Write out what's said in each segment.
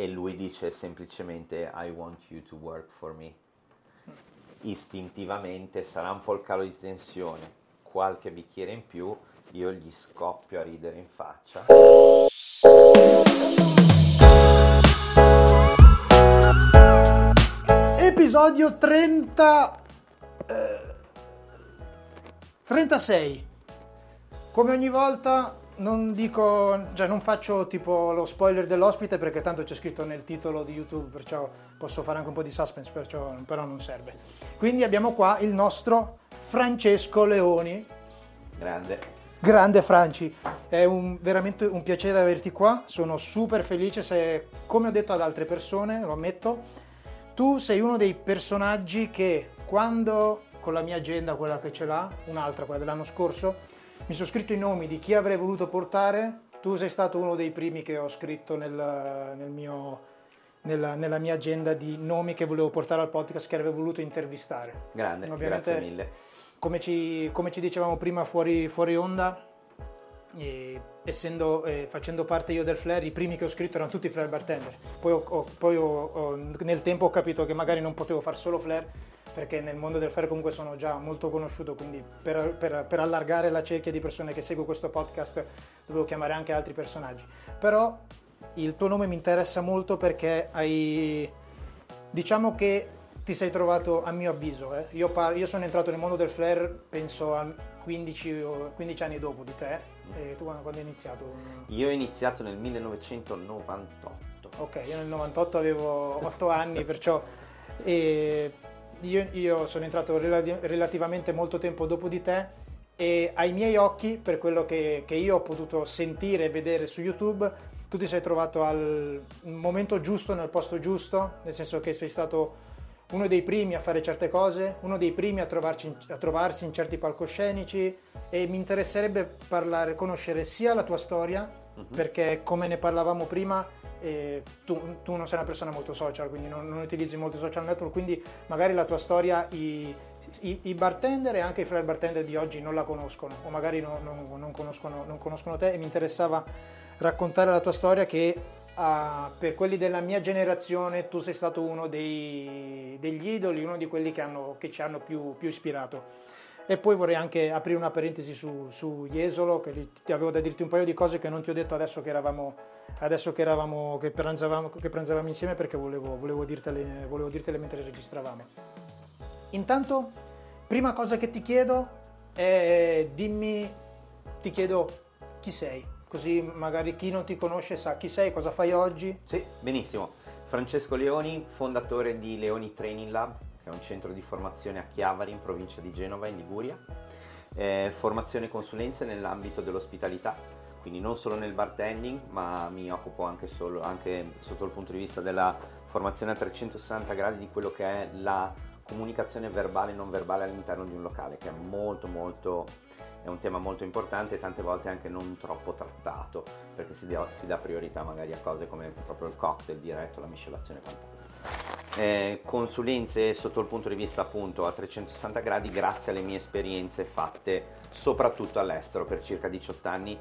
e lui dice semplicemente I want you to work for me. Istintivamente sarà un po' il calo di tensione, qualche bicchiere in più, io gli scoppio a ridere in faccia. Episodio 30... eh, 36. Come ogni volta non dico, cioè non faccio tipo lo spoiler dell'ospite perché tanto c'è scritto nel titolo di YouTube, perciò posso fare anche un po' di suspense, perciò, però non serve. Quindi abbiamo qua il nostro Francesco Leoni. Grande. Grande Franci, è un, veramente un piacere averti qua, sono super felice se, come ho detto ad altre persone, lo ammetto, tu sei uno dei personaggi che quando con la mia agenda, quella che ce l'ha, un'altra, quella dell'anno scorso, mi sono scritto i nomi di chi avrei voluto portare, tu sei stato uno dei primi che ho scritto nel, nel mio, nella, nella, mia agenda di nomi che volevo portare al podcast che avrei voluto intervistare. Grande, Ovviamente, grazie mille. Come ci, come ci dicevamo prima fuori, fuori onda, e essendo, eh, facendo parte io del Flair, i primi che ho scritto erano tutti Flair bartender. Poi, ho, ho, poi ho, nel tempo ho capito che magari non potevo fare solo Flair perché nel mondo del Flair comunque sono già molto conosciuto, quindi per, per, per, allargare la cerchia di persone che segue questo podcast dovevo chiamare anche altri personaggi. Però il tuo nome mi interessa molto perché hai, diciamo che ti sei trovato a mio avviso. Eh. Io, par- io, sono entrato nel mondo del flare penso a 15, 15 anni dopo di te. E tu quando, hai iniziato? Io ho iniziato nel 1998. Ok, io nel 98 avevo 8 anni, perciò... E io, io, sono entrato relativamente molto tempo dopo di te e ai miei occhi, per quello che, che io ho potuto sentire e vedere su YouTube, tu ti sei trovato al momento giusto, nel posto giusto, nel senso che sei stato uno dei primi a fare certe cose, uno dei primi a, trovarci, a trovarsi in certi palcoscenici e mi interesserebbe parlare, conoscere sia la tua storia, uh-huh. perché come ne parlavamo prima, eh, tu, tu, non sei una persona molto social, quindi non, non, utilizzi molto social network, quindi magari la tua storia, i, i, i bartender e anche i free bartender di oggi non la conoscono o magari non, non, conoscono, non conoscono te e mi interessava raccontare la tua storia che uh, per quelli della mia generazione tu sei stato uno dei, degli idoli, uno di quelli che, hanno, che ci hanno più, più, ispirato. E poi vorrei anche aprire una parentesi su, su Jesolo, che ti avevo da dirti un paio di cose che non ti ho detto adesso che eravamo, adesso che, eravamo, che, pranzavamo, che pranzavamo insieme perché volevo, volevo, dirtele, volevo dirtele mentre registravamo. Intanto, prima cosa che ti chiedo è dimmi, ti chiedo chi sei, così magari chi non ti conosce sa chi sei, cosa fai oggi. Sì, benissimo. Francesco Leoni, fondatore di Leoni Training Lab, che è un centro di formazione a Chiavari in provincia di Genova in Liguria. Eh, formazione e consulenze nell'ambito dell'ospitalità, quindi non solo nel bartending, ma mi occupo anche, solo, anche sotto il punto di vista della formazione a 360 gradi di quello che è la comunicazione verbale e non verbale all'interno di un locale, che è molto molto è un tema molto importante e tante volte anche non troppo trattato, perché si dà, si dà priorità magari a cose come proprio il cocktail diretto, la miscelazione e quant'altro. Eh, consulenze sotto il punto di vista appunto a 360 gradi grazie alle mie esperienze fatte soprattutto all'estero per circa 18 anni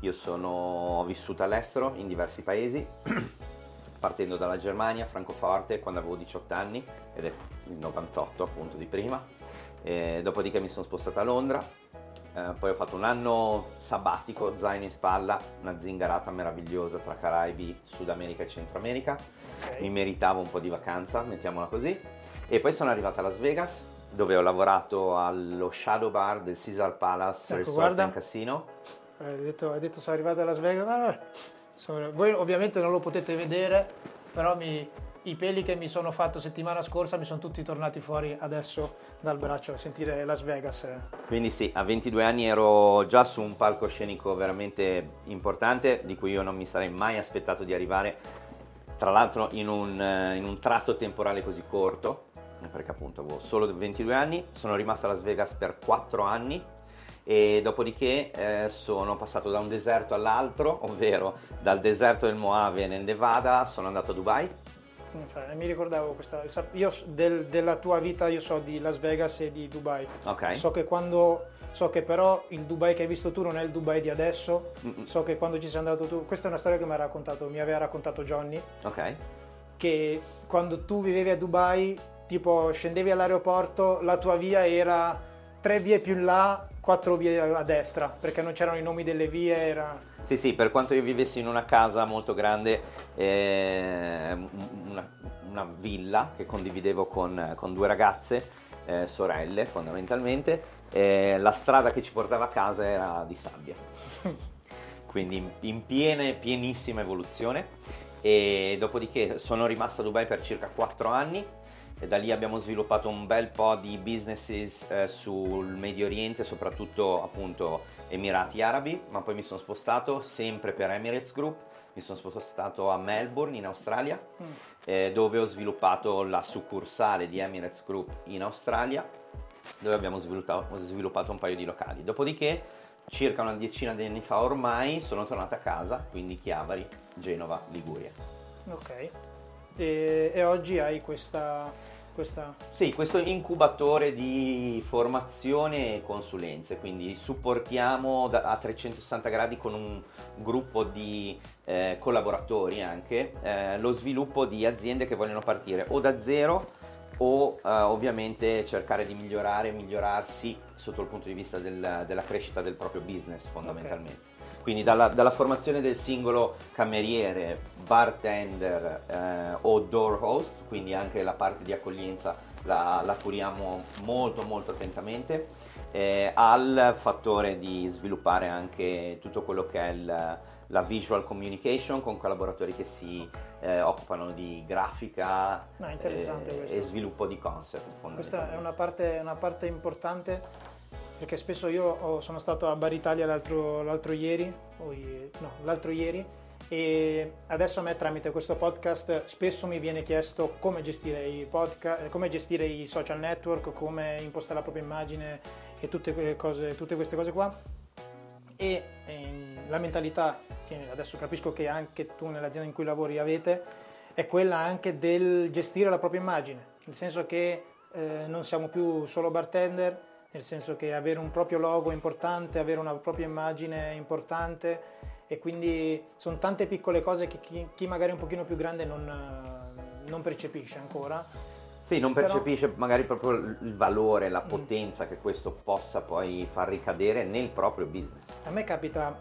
io sono, vissuto all'estero in diversi paesi partendo dalla Germania, Francoforte quando avevo 18 anni ed è il 98 appunto di prima e dopodiché mi sono spostato a Londra eh, poi ho fatto un anno sabbatico, zaino in spalla, una zingarata meravigliosa tra Caraibi, Sud America e Centro America. Mi meritavo un po' di vacanza, mettiamola così. E poi sono arrivato a Las Vegas, dove ho lavorato allo Shadow Bar del Caesar Palace ecco, Resort guarda, and Casino. Hai detto, hai detto sono arrivato a Las Vegas. Voi ovviamente non lo potete vedere, però mi, i peli che mi sono fatto settimana scorsa mi sono tutti tornati fuori adesso dal braccio a sentire Las Vegas. Quindi sì, a 22 anni ero già su un palcoscenico veramente importante di cui io non mi sarei mai aspettato di arrivare, tra l'altro in un, in un tratto temporale così corto, perché appunto avevo solo 22 anni, sono rimasto a Las Vegas per 4 anni e dopodiché eh, sono passato da un deserto all'altro, ovvero dal deserto del Mojave nel Nevada sono andato a Dubai mi ricordavo questa. Io del, della tua vita io so di Las Vegas e di Dubai. Ok. So che quando. So che però il Dubai che hai visto tu non è il Dubai di adesso. Mm-mm. So che quando ci sei andato tu. Questa è una storia che mi, ha raccontato, mi aveva raccontato Johnny. Ok. Che quando tu vivevi a Dubai, tipo scendevi all'aeroporto, la tua via era tre vie più in là, quattro vie a destra, perché non c'erano i nomi delle vie, era... Sì, sì, per quanto io vivessi in una casa molto grande, eh, una, una, villa che condividevo con, con due ragazze, eh, sorelle fondamentalmente, eh, la strada che ci portava a casa era di sabbia. Quindi in, in piena, pienissima evoluzione. E dopodiché sono rimasto a Dubai per circa 4 anni e da lì abbiamo sviluppato un bel po' di businesses eh, sul Medio Oriente, soprattutto appunto Emirati Arabi, ma poi mi sono spostato sempre per Emirates Group, mi sono spostato a Melbourne in Australia, mm. eh, dove ho sviluppato la succursale di Emirates Group in Australia, dove abbiamo sviluppato, sviluppato un paio di locali. Dopodiché, circa una decina di anni fa ormai, sono tornato a casa, quindi Chiavari, Genova, Liguria. Ok, e, e oggi hai questa questa... Sì, questo incubatore di formazione e consulenze, quindi supportiamo da, a 360 gradi con un gruppo di eh, collaboratori anche eh, lo sviluppo di aziende che vogliono partire o da zero o eh, ovviamente cercare di migliorare, migliorarsi sotto il punto di vista del, della crescita del proprio business fondamentalmente. Okay. Quindi dalla, dalla, formazione del singolo cameriere, bartender eh, o door host, quindi anche la parte di accoglienza la, la curiamo molto molto attentamente, eh, al fattore di sviluppare anche tutto quello che è il, la visual communication con collaboratori che si eh, occupano di grafica no, eh, e sviluppo di concept. Questa è una parte, una parte importante perché spesso io sono stato a Bar Italia l'altro, l'altro ieri, no, l'altro ieri e adesso a me tramite questo podcast spesso mi viene chiesto come gestire i podcast, come gestire i social network, come impostare la propria immagine e tutte, cose, tutte queste cose qua. E eh, la mentalità che adesso capisco che anche tu nell'azienda in cui lavori avete è quella anche del gestire la propria immagine, nel senso che eh, non siamo più solo bartender, nel senso che avere un proprio logo è importante, avere una propria immagine è importante e quindi sono tante piccole cose che chi, chi magari è un pochino più grande non, non percepisce ancora. Sì, non percepisce Però... magari proprio il valore, la mm. potenza mm. che questo possa poi far ricadere nel proprio business. A me capita,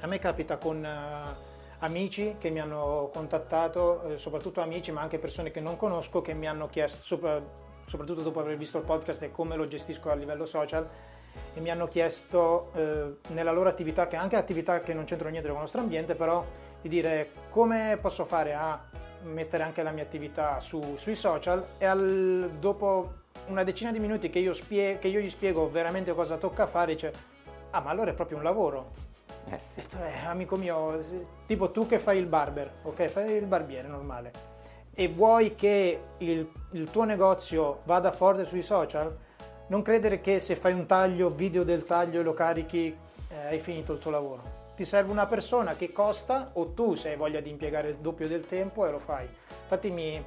a me capita con uh, amici che mi hanno contattato, eh, soprattutto amici ma anche persone che non conosco, che mi hanno chiesto, sopra, soprattutto dopo aver visto il podcast e come lo gestisco a livello social, e mi hanno chiesto eh, nella loro attività, che anche attività che non c'entrano niente con il nostro ambiente, però di dire come posso fare a mettere anche la mia attività su, sui social e al, dopo una decina di minuti che io, spie, che io, gli spiego veramente cosa tocca fare, dice ah ma allora è proprio un lavoro. Eh sì. eh, amico mio, tipo tu che fai il barber, ok, fai il barbiere normale e vuoi che il, il tuo negozio vada forte sui social, non credere che se fai un taglio, video del taglio e lo carichi, eh, hai finito il tuo lavoro. Ti serve una persona che costa o tu se hai voglia di impiegare il doppio del tempo e lo fai. Infatti mi,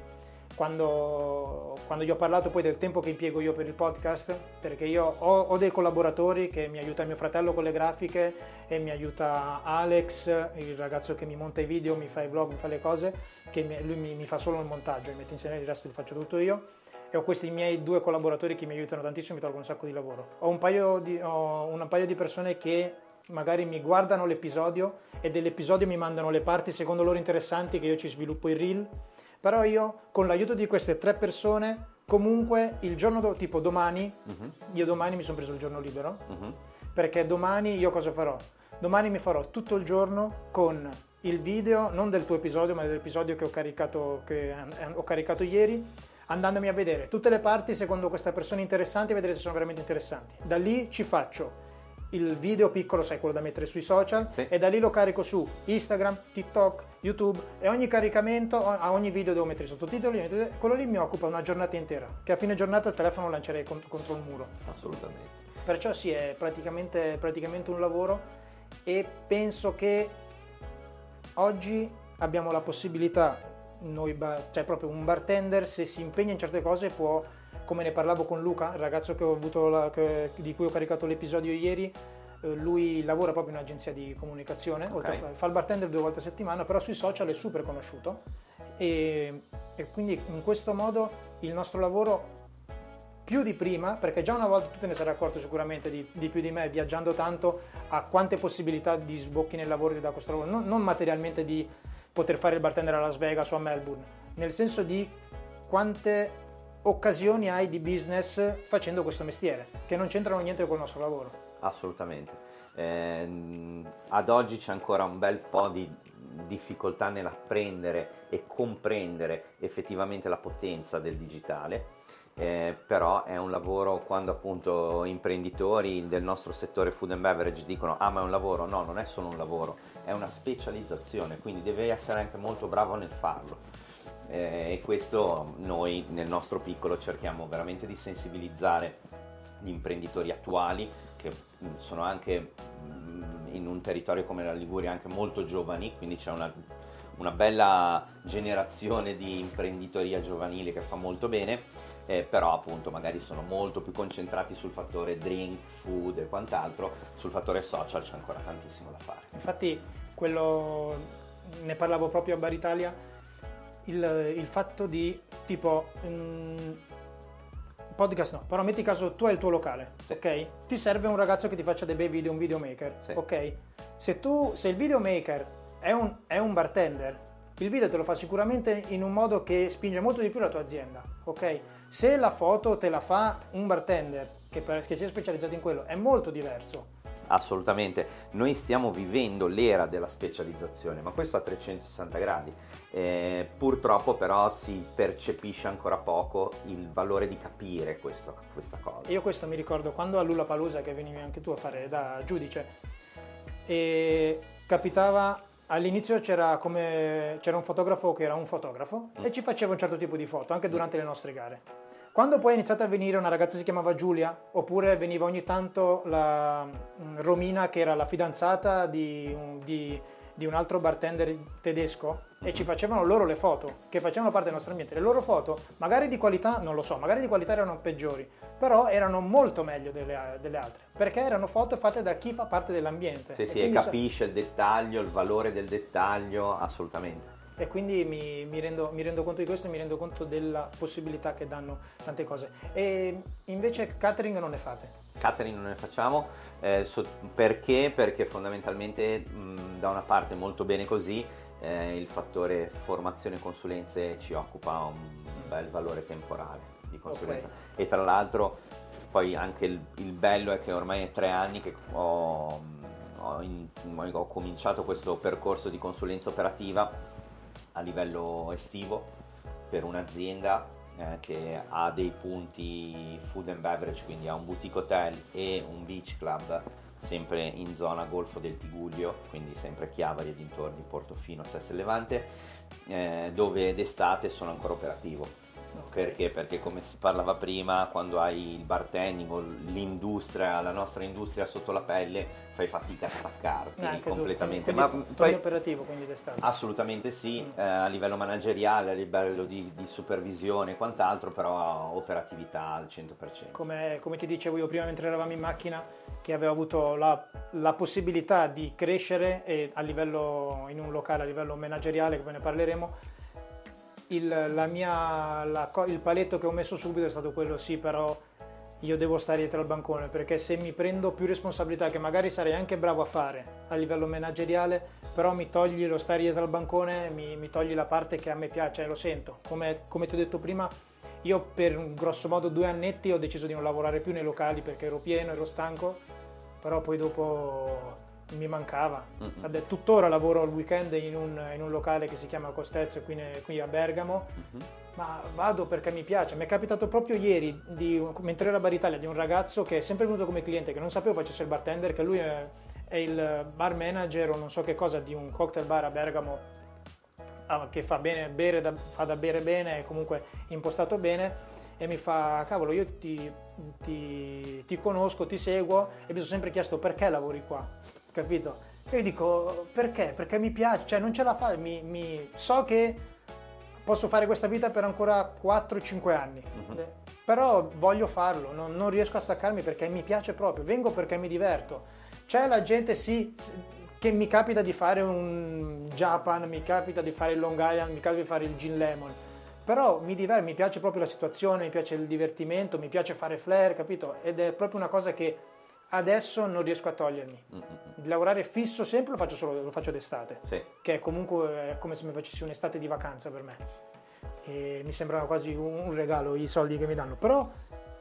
quando, quando, gli ho parlato poi del tempo che impiego io per il podcast, perché io ho, ho, dei collaboratori che mi aiuta mio fratello con le grafiche e mi aiuta Alex, il ragazzo che mi monta i video, mi fa i vlog, mi fa le cose, che mi, lui mi, mi, fa solo il montaggio, mi mette insieme il resto lo faccio tutto io. E ho questi miei due collaboratori che mi aiutano tantissimo, mi tolgono un sacco di lavoro. Ho un paio di, un paio di persone che magari mi guardano l'episodio e dell'episodio mi mandano le parti secondo loro interessanti che io ci sviluppo il reel però io con l'aiuto di queste tre persone, comunque il giorno do, tipo domani, uh-huh. io domani mi sono preso il giorno libero, uh-huh. perché domani io cosa farò? Domani mi farò tutto il giorno con il video, non del tuo episodio, ma dell'episodio che ho caricato, che ho caricato ieri, andandomi a vedere tutte le parti secondo queste persone interessanti e vedere se sono veramente interessanti. Da lì ci faccio il video piccolo, sai, quello da mettere sui social, sì. e da lì lo carico su Instagram, TikTok, YouTube e ogni caricamento, a ogni video devo mettere i sottotitoli, quello lì mi occupa una giornata intera, che a fine giornata il telefono lo lancerei contro, contro il muro. Assolutamente. Perciò sì, è praticamente, praticamente un lavoro e penso che oggi abbiamo la possibilità noi, cioè proprio un bartender se si impegna in certe cose può, come ne parlavo con Luca, il ragazzo che la, che, di cui ho caricato l'episodio ieri, eh, lui lavora proprio in un'agenzia di comunicazione, okay. fa il bartender due volte a settimana, però sui social è super conosciuto e, e quindi in questo modo il nostro lavoro più di prima, perché già una volta tu te ne sarai accorto sicuramente di, di, più di me, viaggiando tanto, a quante possibilità di sbocchi nel lavoro ti dà questo lavoro, non, non, materialmente di poter fare il bartender a Las Vegas o a Melbourne, nel senso di quante occasioni hai di business facendo questo mestiere, che non c'entrano niente con il nostro lavoro. Assolutamente. Eh, ad oggi c'è ancora un bel po' di difficoltà nell'apprendere e comprendere effettivamente la potenza del digitale. Eh, però è un lavoro quando appunto imprenditori del nostro settore food and beverage dicono ah ma è un lavoro, no non è solo un lavoro, è una specializzazione, quindi devi essere anche molto bravo nel farlo eh, e questo noi nel nostro piccolo cerchiamo veramente di sensibilizzare gli imprenditori attuali che mm, sono anche mm, in un territorio come la Liguria anche molto giovani, quindi c'è una, una bella generazione di imprenditoria giovanile che fa molto bene. Eh, però appunto magari sono molto più concentrati sul fattore drink, food e quant'altro, sul fattore social c'è ancora tantissimo da fare. Infatti quello ne parlavo proprio a Bar Italia, il, il fatto di tipo mh, mm, podcast no, però metti caso tu hai il tuo locale, sì. ok? Ti serve un ragazzo che ti faccia dei bei video, un videomaker, sì. ok? Se tu, se il videomaker è un, è un bartender, il video te lo fa sicuramente in un modo che spinge molto di più la tua azienda, ok? Se la foto te la fa un bartender che, per, che sia specializzato in quello, è molto diverso assolutamente. Noi stiamo vivendo l'era della specializzazione, ma questo a 360 gradi. Eh, purtroppo però si percepisce ancora poco il valore di capire questo, questa cosa. Io questo mi ricordo quando a Lula Palusa, che venivi anche tu a fare da giudice, e capitava all'inizio c'era, come, c'era un fotografo che era un fotografo mm. e ci faceva un certo tipo di foto anche durante le nostre gare quando poi è iniziata a venire una ragazza che si chiamava Giulia, oppure veniva ogni tanto la mm, Romina che era la fidanzata di, di, di un altro bartender tedesco e ci facevano loro le foto, che facevano parte del nostro ambiente. Le loro foto, magari di qualità, non lo so, magari di qualità erano peggiori, però erano molto meglio delle, delle altre, perché erano foto fatte da chi fa parte dell'ambiente. Sì, e sì, e capisce sa- il dettaglio, il valore del dettaglio, assolutamente e quindi mi, mi, rendo, mi, rendo, conto di questo e mi rendo conto della possibilità che danno tante cose. E invece catering non ne fate? Catering non ne facciamo eh, so, perché? Perché fondamentalmente mh, da una parte molto bene così, eh, il fattore formazione e consulenze ci occupa un bel valore temporale di consulenza okay. e tra l'altro poi anche il, il, bello è che ormai è tre anni che ho, ho, in, ho cominciato questo percorso di consulenza operativa a livello estivo per un'azienda eh, che ha dei punti food and beverage, quindi ha un boutique hotel e un beach club sempre in zona Golfo del Tiguglio, quindi sempre Chiavari e dintorni, Portofino, Sesse Levante, eh, dove d'estate sono ancora operativo perché? Perché come si parlava prima, quando hai il bartending o l'industria, la nostra industria sotto la pelle, fai fatica a staccarti eh, completamente. Quindi, Ma poi, operativo quindi d'estate? Assolutamente sì, mm. eh, a livello manageriale, a livello di, di, supervisione e quant'altro, però operatività al 100%. Come, come, ti dicevo io prima mentre eravamo in macchina, che avevo avuto la, la possibilità di crescere a livello, in un locale a livello manageriale, come ne parleremo, il, mia, la, il paletto che ho messo subito è stato quello sì, però io devo stare dietro al bancone perché se mi prendo più responsabilità che magari sarei anche bravo a fare a livello manageriale, però mi togli lo stare dietro al bancone, mi, mi togli la parte che a me piace, lo sento. Come, come ti ho detto prima, io per grosso modo due annetti ho deciso di non lavorare più nei locali perché ero pieno, ero stanco, però poi dopo mi mancava. Mm-hmm. Tuttora lavoro al weekend in un, in un, locale che si chiama Costezzo qui, ne, qui a Bergamo, mm-hmm. ma vado perché mi piace. Mi è capitato proprio ieri, di, mentre ero a Bar Italia, di un ragazzo che è sempre venuto come cliente, che non sapevo facesse il bartender, che lui è, è il bar manager o non so che cosa di un cocktail bar a Bergamo ah, che fa, bene, bere da, fa da bere bene, comunque impostato bene e mi fa cavolo io ti, ti, ti conosco, ti seguo e mi sono sempre chiesto perché lavori qua capito? E io dico perché? Perché mi piace, cioè non ce la fa, mi, mi... so che posso fare questa vita per ancora 4-5 anni, uh-huh. però voglio farlo, non, non, riesco a staccarmi perché mi piace proprio, vengo perché mi diverto. C'è la gente sì che mi capita di fare un Japan, mi capita di fare il Long Island, mi capita di fare il Gin Lemon, però mi, diver- mi piace proprio la situazione, mi piace il divertimento, mi piace fare flare, capito? Ed è proprio una cosa che adesso non riesco a togliermi. Di lavorare fisso sempre lo faccio solo, lo faccio d'estate, sì. che è comunque come se mi facessi un'estate di vacanza per me. E mi sembrava quasi un regalo i soldi che mi danno, però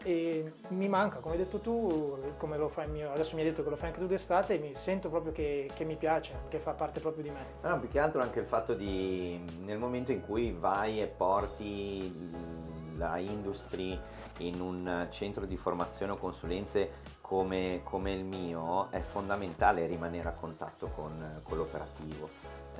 e mi manca, come hai detto tu, come lo fai mio, adesso mi hai detto che lo fai anche tu d'estate, mi sento proprio che, che mi piace, che fa parte proprio di me. No, più che altro anche il fatto di nel momento in cui vai e porti la industry in un centro di formazione o consulenze come, come il mio, è fondamentale rimanere a contatto con, con l'operativo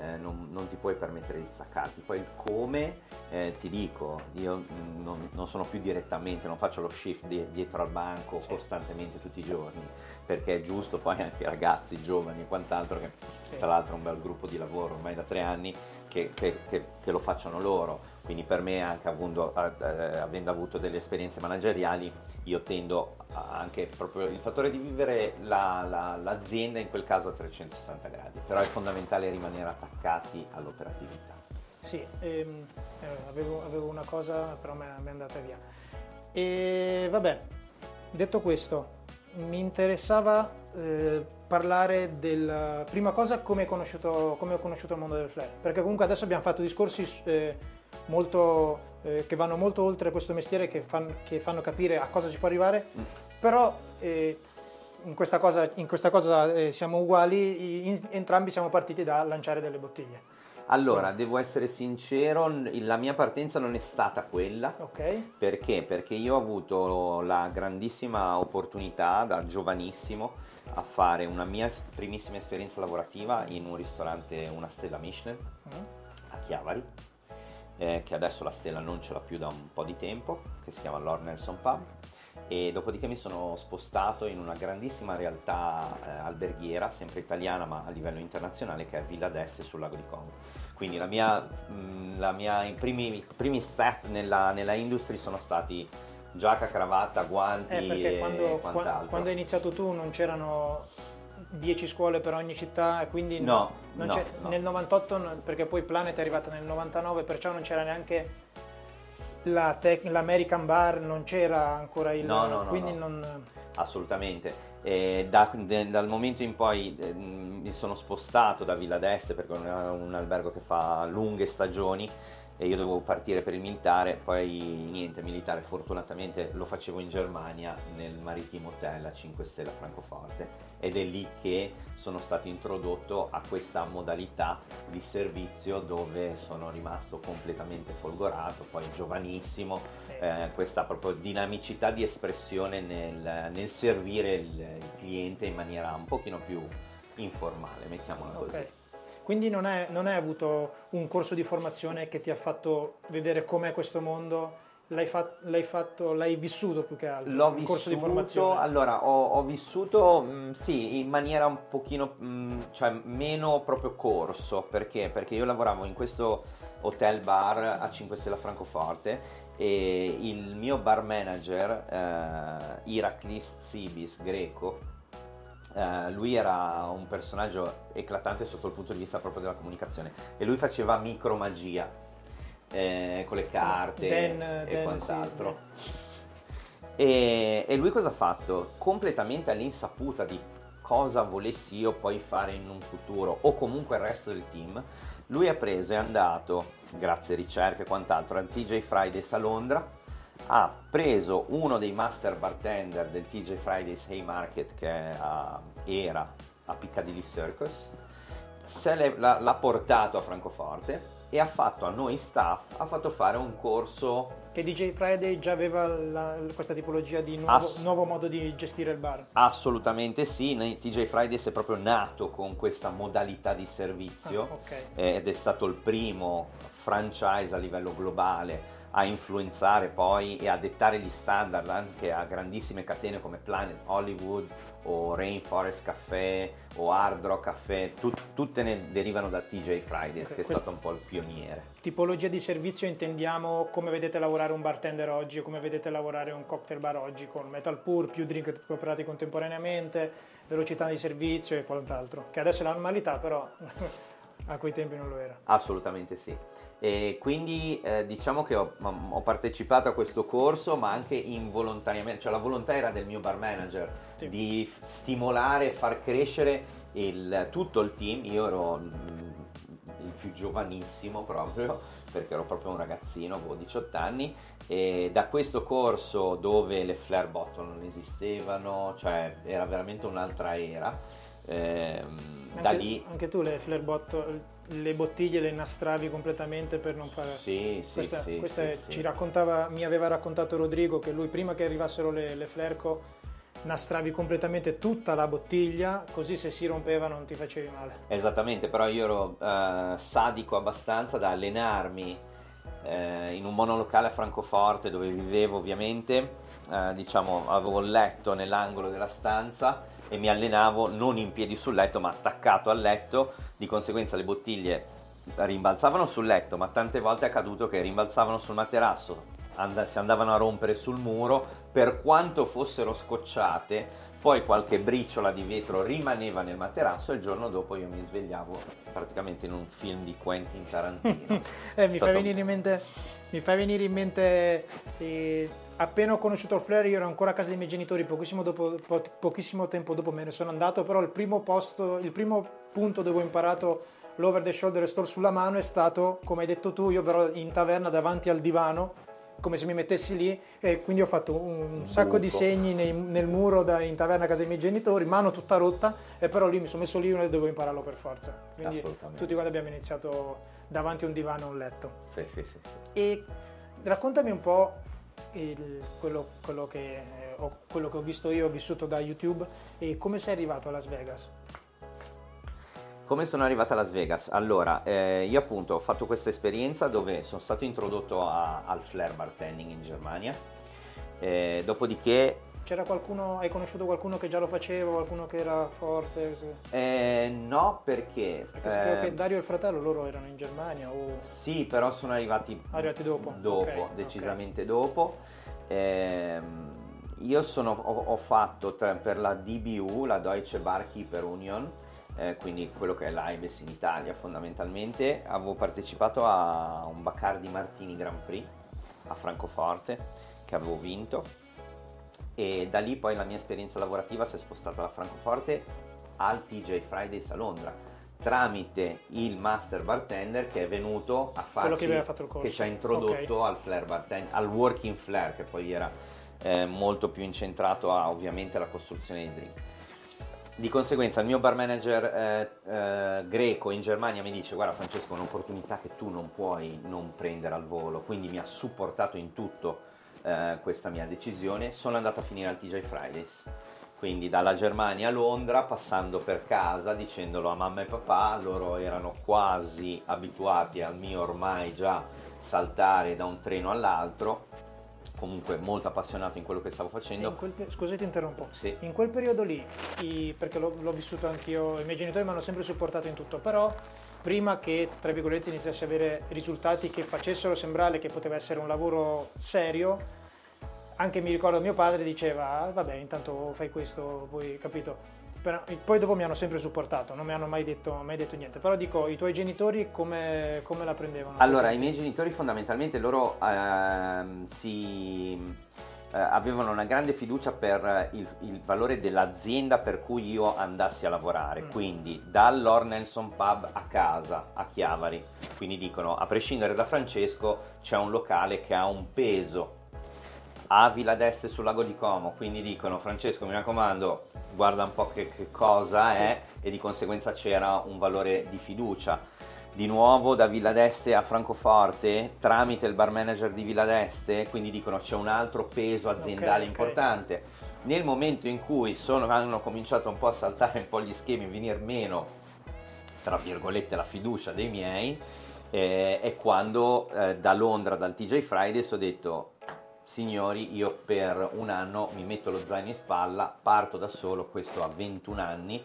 eh, non, non, ti puoi permettere di staccarti. Poi il come, eh, ti dico, io non, non, sono più direttamente, non faccio lo shift di, dietro al banco costantemente tutti i giorni, perché è giusto poi anche i ragazzi, giovani e quant'altro, che tra l'altro è un bel gruppo di lavoro ormai da tre anni, che, che, che, che lo facciano loro. Quindi per me, anche avendo, eh, avendo avuto delle esperienze manageriali, io tendo anche proprio il fattore di vivere la, la, l'azienda in quel caso a 360 gradi, però è fondamentale rimanere attaccati all'operatività. Sì, ehm, eh, avevo, avevo, una cosa, però mi è andata via. E vabbè, detto questo, mi interessava eh, parlare della prima cosa come, come, ho conosciuto il mondo del flare, perché comunque adesso abbiamo fatto discorsi eh, molto, eh, che vanno molto oltre questo mestiere, che, fan, che, fanno capire a cosa si può arrivare, mm. però eh, in questa cosa, in questa cosa eh, siamo uguali, in, entrambi siamo partiti da lanciare delle bottiglie. Allora, devo essere sincero, la mia partenza non è stata quella. Ok. Perché? Perché io ho avuto la grandissima opportunità da giovanissimo a fare una mia primissima esperienza lavorativa in un ristorante, una stella Michelin, mm. a Chiavari eh, che adesso la stella non ce l'ha più da un po' di tempo, che si chiama Lord Nelson Pub e dopodiché mi sono spostato in una grandissima realtà eh, alberghiera, sempre italiana ma a livello internazionale, che è Villa d'Este sul lago di Como. Quindi la mia, mh, mm, la mia, i primi, primi step nella, nella industria sono stati giacca, cravatta, guanti eh, quando, e quant'altro. Quando hai iniziato tu non c'erano 10 scuole per ogni città, quindi no, no, no. nel 98, perché poi Planet è arrivata nel 99, perciò non c'era neanche la tec- l'American Bar, non c'era ancora il... No, no, quindi no, non... Assolutamente. Da, de, dal momento in poi eh, mi sono spostato da Villa d'Este perché è un albergo che fa lunghe stagioni e io dovevo partire per il militare, poi niente, militare fortunatamente lo facevo in Germania nel Maritimo Hotel a 5 Stelle a Francoforte ed è lì che sono stato introdotto a questa modalità di servizio dove sono rimasto completamente folgorato, poi giovanissimo, eh, questa proprio dinamicità di espressione nel, nel servire il, il, cliente in maniera un pochino più informale, mettiamola così. Quindi non, è, non hai avuto un corso di formazione che ti ha fatto vedere com'è questo mondo? L'hai, fat, l'hai, fatto, l'hai vissuto più che altro? L'ho un vissuto, corso di formazione? Allora, ho, ho vissuto, mh, mm, sì, in maniera un pochino, mh, mm, cioè meno proprio corso, perché? Perché io lavoravo in questo hotel bar a 5 Stelle a Francoforte e il mio bar manager, eh, Iraklis Tsibis, greco, Uh, lui era un personaggio eclatante sotto il punto di vista proprio della comunicazione e lui faceva micromagia eh, con le carte Dan, e Dan, quant'altro. Sì, e, e, lui cosa ha fatto? Completamente all'insaputa di cosa volessi io poi fare in un futuro o comunque il resto del team, lui ha preso e è andato, grazie a ricerche e quant'altro, al TJ Fridays a Londra ha preso uno dei master bartender del TJ Fridays Haymarket che a, era a Piccadilly Circus, le, l'ha, l'ha, portato a Francoforte e ha fatto a noi staff, ha fatto fare un corso... Che DJ Friday già aveva la, questa tipologia di nuovo, Ass- nuovo, modo di gestire il bar? Assolutamente sì, TJ Fridays è proprio nato con questa modalità di servizio ah, okay. eh, ed è stato il primo franchise a livello globale a influenzare poi e a dettare gli standard anche a grandissime catene come Planet, Hollywood o Rainforest Café o Hard Rock Café, tut- tutte ne derivano da TJ Fridays Ok, che è stato un po' il pioniere. Tipologia di servizio intendiamo come vedete lavorare un bartender oggi come vedete lavorare un cocktail bar oggi con metal pour, più drink preparati contemporaneamente, velocità di servizio e quant'altro, che adesso è la normalità però a quei tempi non lo era. Assolutamente sì. E quindi eh, diciamo che ho, ho partecipato a questo corso, ma anche involontariamente, cioè la volontà era del mio bar manager Sì. di stimolare e far crescere il- tutto il team. Io ero mm, il più giovanissimo proprio, perché ero proprio un ragazzino, avevo 18 anni, e da questo corso dove le flare bottle non esistevano, cioè era veramente un'altra era. Da Anche, lì anche tu le flare bottle, le bottiglie le nastravi completamente per non fare... sì, sì, questa sì, questa sì. ci raccontava, mi aveva raccontato Rodrigo che lui prima che arrivassero le, le Flerco nastravi completamente tutta la bottiglia così se si rompeva non ti facevi male. Esattamente, però io ero eh, sadico abbastanza da allenarmi eh, in un monolocale a Francoforte dove vivevo ovviamente, eh, diciamo avevo il letto nell'angolo della stanza e mi allenavo non in piedi sul letto ma attaccato al letto, di conseguenza le bottiglie rimbalzavano sul letto ma tante volte è accaduto che rimbalzavano sul materasso, and- si andavano a rompere sul muro, per quanto fossero scocciate poi qualche briciola di vetro rimaneva nel materasso e il giorno dopo io mi svegliavo praticamente in un film di Quentin Tarantino. Eh, mi, Stato- fai venire in mente, mi fai venire in mente eh, appena ho conosciuto il flare io ero ancora a casa dei miei genitori pochissimo, dopo- po- pochissimo tempo dopo me ne sono andato però il primo posto il primo punto dove ho imparato l'over the shoulder restore sulla mano è stato come hai detto tu io però in taverna davanti al divano come se mi mettessi lì e quindi ho fatto un sacco di segni nei- nel muro da- in taverna a casa dei miei genitori mano tutta rotta e però lì mi sono messo lì e dovevo impararlo per forza. Quindi tutti quanti abbiamo iniziato davanti a un divano e un letto. Sì, sì, sì. e raccontami un po' il- quello, quello che, eh, ho, quello che ho visto io, ho vissuto da YouTube e come sei arrivato a Las Vegas. Come sono arrivata a Las Vegas? Allora, eh, io appunto ho fatto questa esperienza dove sono stato introdotto a- al Flair Bartending in Germania, Eh, dopodiché C'era qualcuno, hai conosciuto qualcuno che già lo faceva, qualcuno che era forte? Eh, no perché... Perché eh, che Dario e il fratello loro erano in Germania o... Sì, però sono arrivati, Arrivati dopo, dopo, ok, decisamente dopo. Ehm, io sono- ho, ho fatto tra- per la DBU, la Deutsche Barkeeper Union, eh, quindi quello che è l'AIBES in Italia fondamentalmente, avevo partecipato a un Bacardi Martini Grand Prix a Francoforte che avevo vinto e da lì poi la mia esperienza lavorativa si è spostata da Francoforte al TJ Fridays a Londra tramite il master bartender che è venuto a farci che aveva fatto il corso. che ci ha introdotto al flare bartend al working flare che poi era eh, molto più incentrato a ovviamente la costruzione dei drink di conseguenza il mio bar manager eh, eh, greco in Germania mi dice guarda Francesco è un'opportunità che tu non puoi non prendere al volo quindi mi ha supportato in tutto eh, questa mia decisione sono andato a finire al TJ Fridays quindi dalla Germania a Londra passando per casa dicendolo a mamma e papà loro erano quasi abituati al mio ormai già saltare da un treno all'altro comunque molto appassionato in quello che stavo facendo pe- scusa ti interrompo. Sì. In quel periodo lì, i- perché l'ho, l'ho vissuto anch'io, i miei genitori mi hanno sempre supportato in tutto, però prima che, tra virgolette, iniziassi a avere risultati che facessero sembrare che poteva essere un lavoro serio, anche mi ricordo mio padre diceva, "Ah, vabbè, intanto fai questo, poi capito. Però- poi dopo mi hanno sempre supportato, non mi hanno mai detto, mai detto niente. Però dico, i tuoi genitori come, come la prendevano? Allora, i miei genitori fondamentalmente loro ehm, si, eh, avevano una grande fiducia per il, il valore dell'azienda per cui io andassi a lavorare, Mm. quindi dall'Or Nelson Pub a casa, a Chiavari. Quindi dicono, a prescindere da Francesco, c'è un locale che ha un peso a Villa d'Este sul lago di Como, quindi dicono Francesco mi raccomando guarda un po' che, che cosa Sì. è e di conseguenza c'era un valore di fiducia. Di nuovo da Villa d'Este a Francoforte tramite il bar manager di Villa d'Este, quindi dicono c'è un altro peso aziendale Ok, ok. importante. Nel momento in cui sono- hanno cominciato un po' a saltare un po' gli schemi, venire meno, tra virgolette, la fiducia dei miei, eh, è quando eh, da Londra, dal TJ Fridays, ho detto signori, io per un anno mi metto lo zaino in spalla, parto da solo, questo a 21 anni,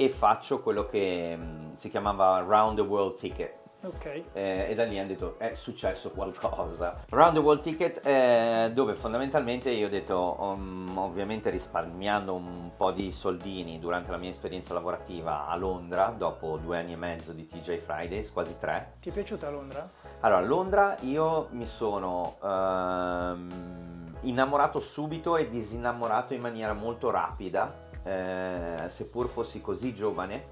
e faccio quello che mh, si chiamava Round the World Ticket. Ok. Eh, e da lì hanno detto è successo qualcosa. Round the World Ticket eh, dove fondamentalmente io ho detto um, ovviamente risparmiando un po' di soldini durante la mia esperienza lavorativa a Londra dopo due anni e mezzo di TJ Fridays, quasi tre. Ti è piaciuta Londra? Allora, a Londra io mi sono ehm, innamorato subito e disinnamorato in maniera molto rapida, eh, seppur fossi così giovane,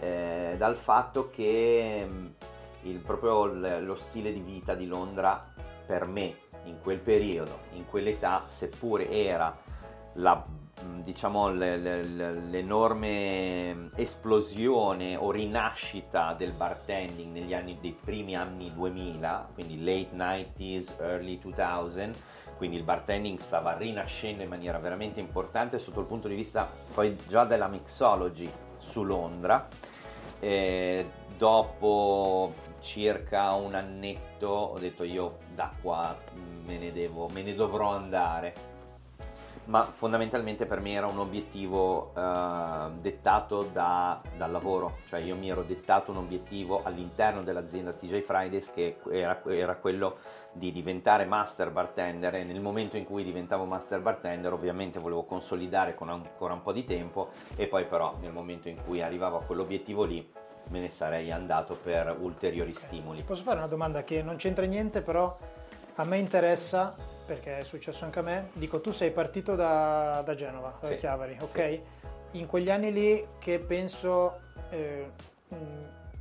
eh, dal fatto che mh, il, proprio lo stile di vita di Londra per me in quel periodo, in quell'età, seppur era la, mh, diciamo, l'enorme esplosione o rinascita del bartending negli anni, dei primi anni 2000, quindi late 90s, early 2000, quindi il bartending stava rinascendo in maniera veramente importante sotto il punto di vista poi già della mixology su Londra. E dopo circa un annetto ho detto io da qua me ne, devo, me ne dovrò andare ma fondamentalmente per me era un obiettivo eh, dettato da- dal lavoro, cioè io mi ero dettato un obiettivo all'interno dell'azienda TJ Fridays che era, era quello di diventare master bartender e nel momento in cui diventavo master bartender ovviamente volevo consolidare con ancora un po' di tempo e poi però nel momento in cui arrivavo a quell'obiettivo lì me ne sarei andato per ulteriori stimoli. Posso fare una domanda che non c'entra niente, però a me interessa, perché è successo anche a me. Dico, tu sei partito da, da Genova, da Sì. Chiavari, ok? Sì. In quegli anni lì che penso eh, mh,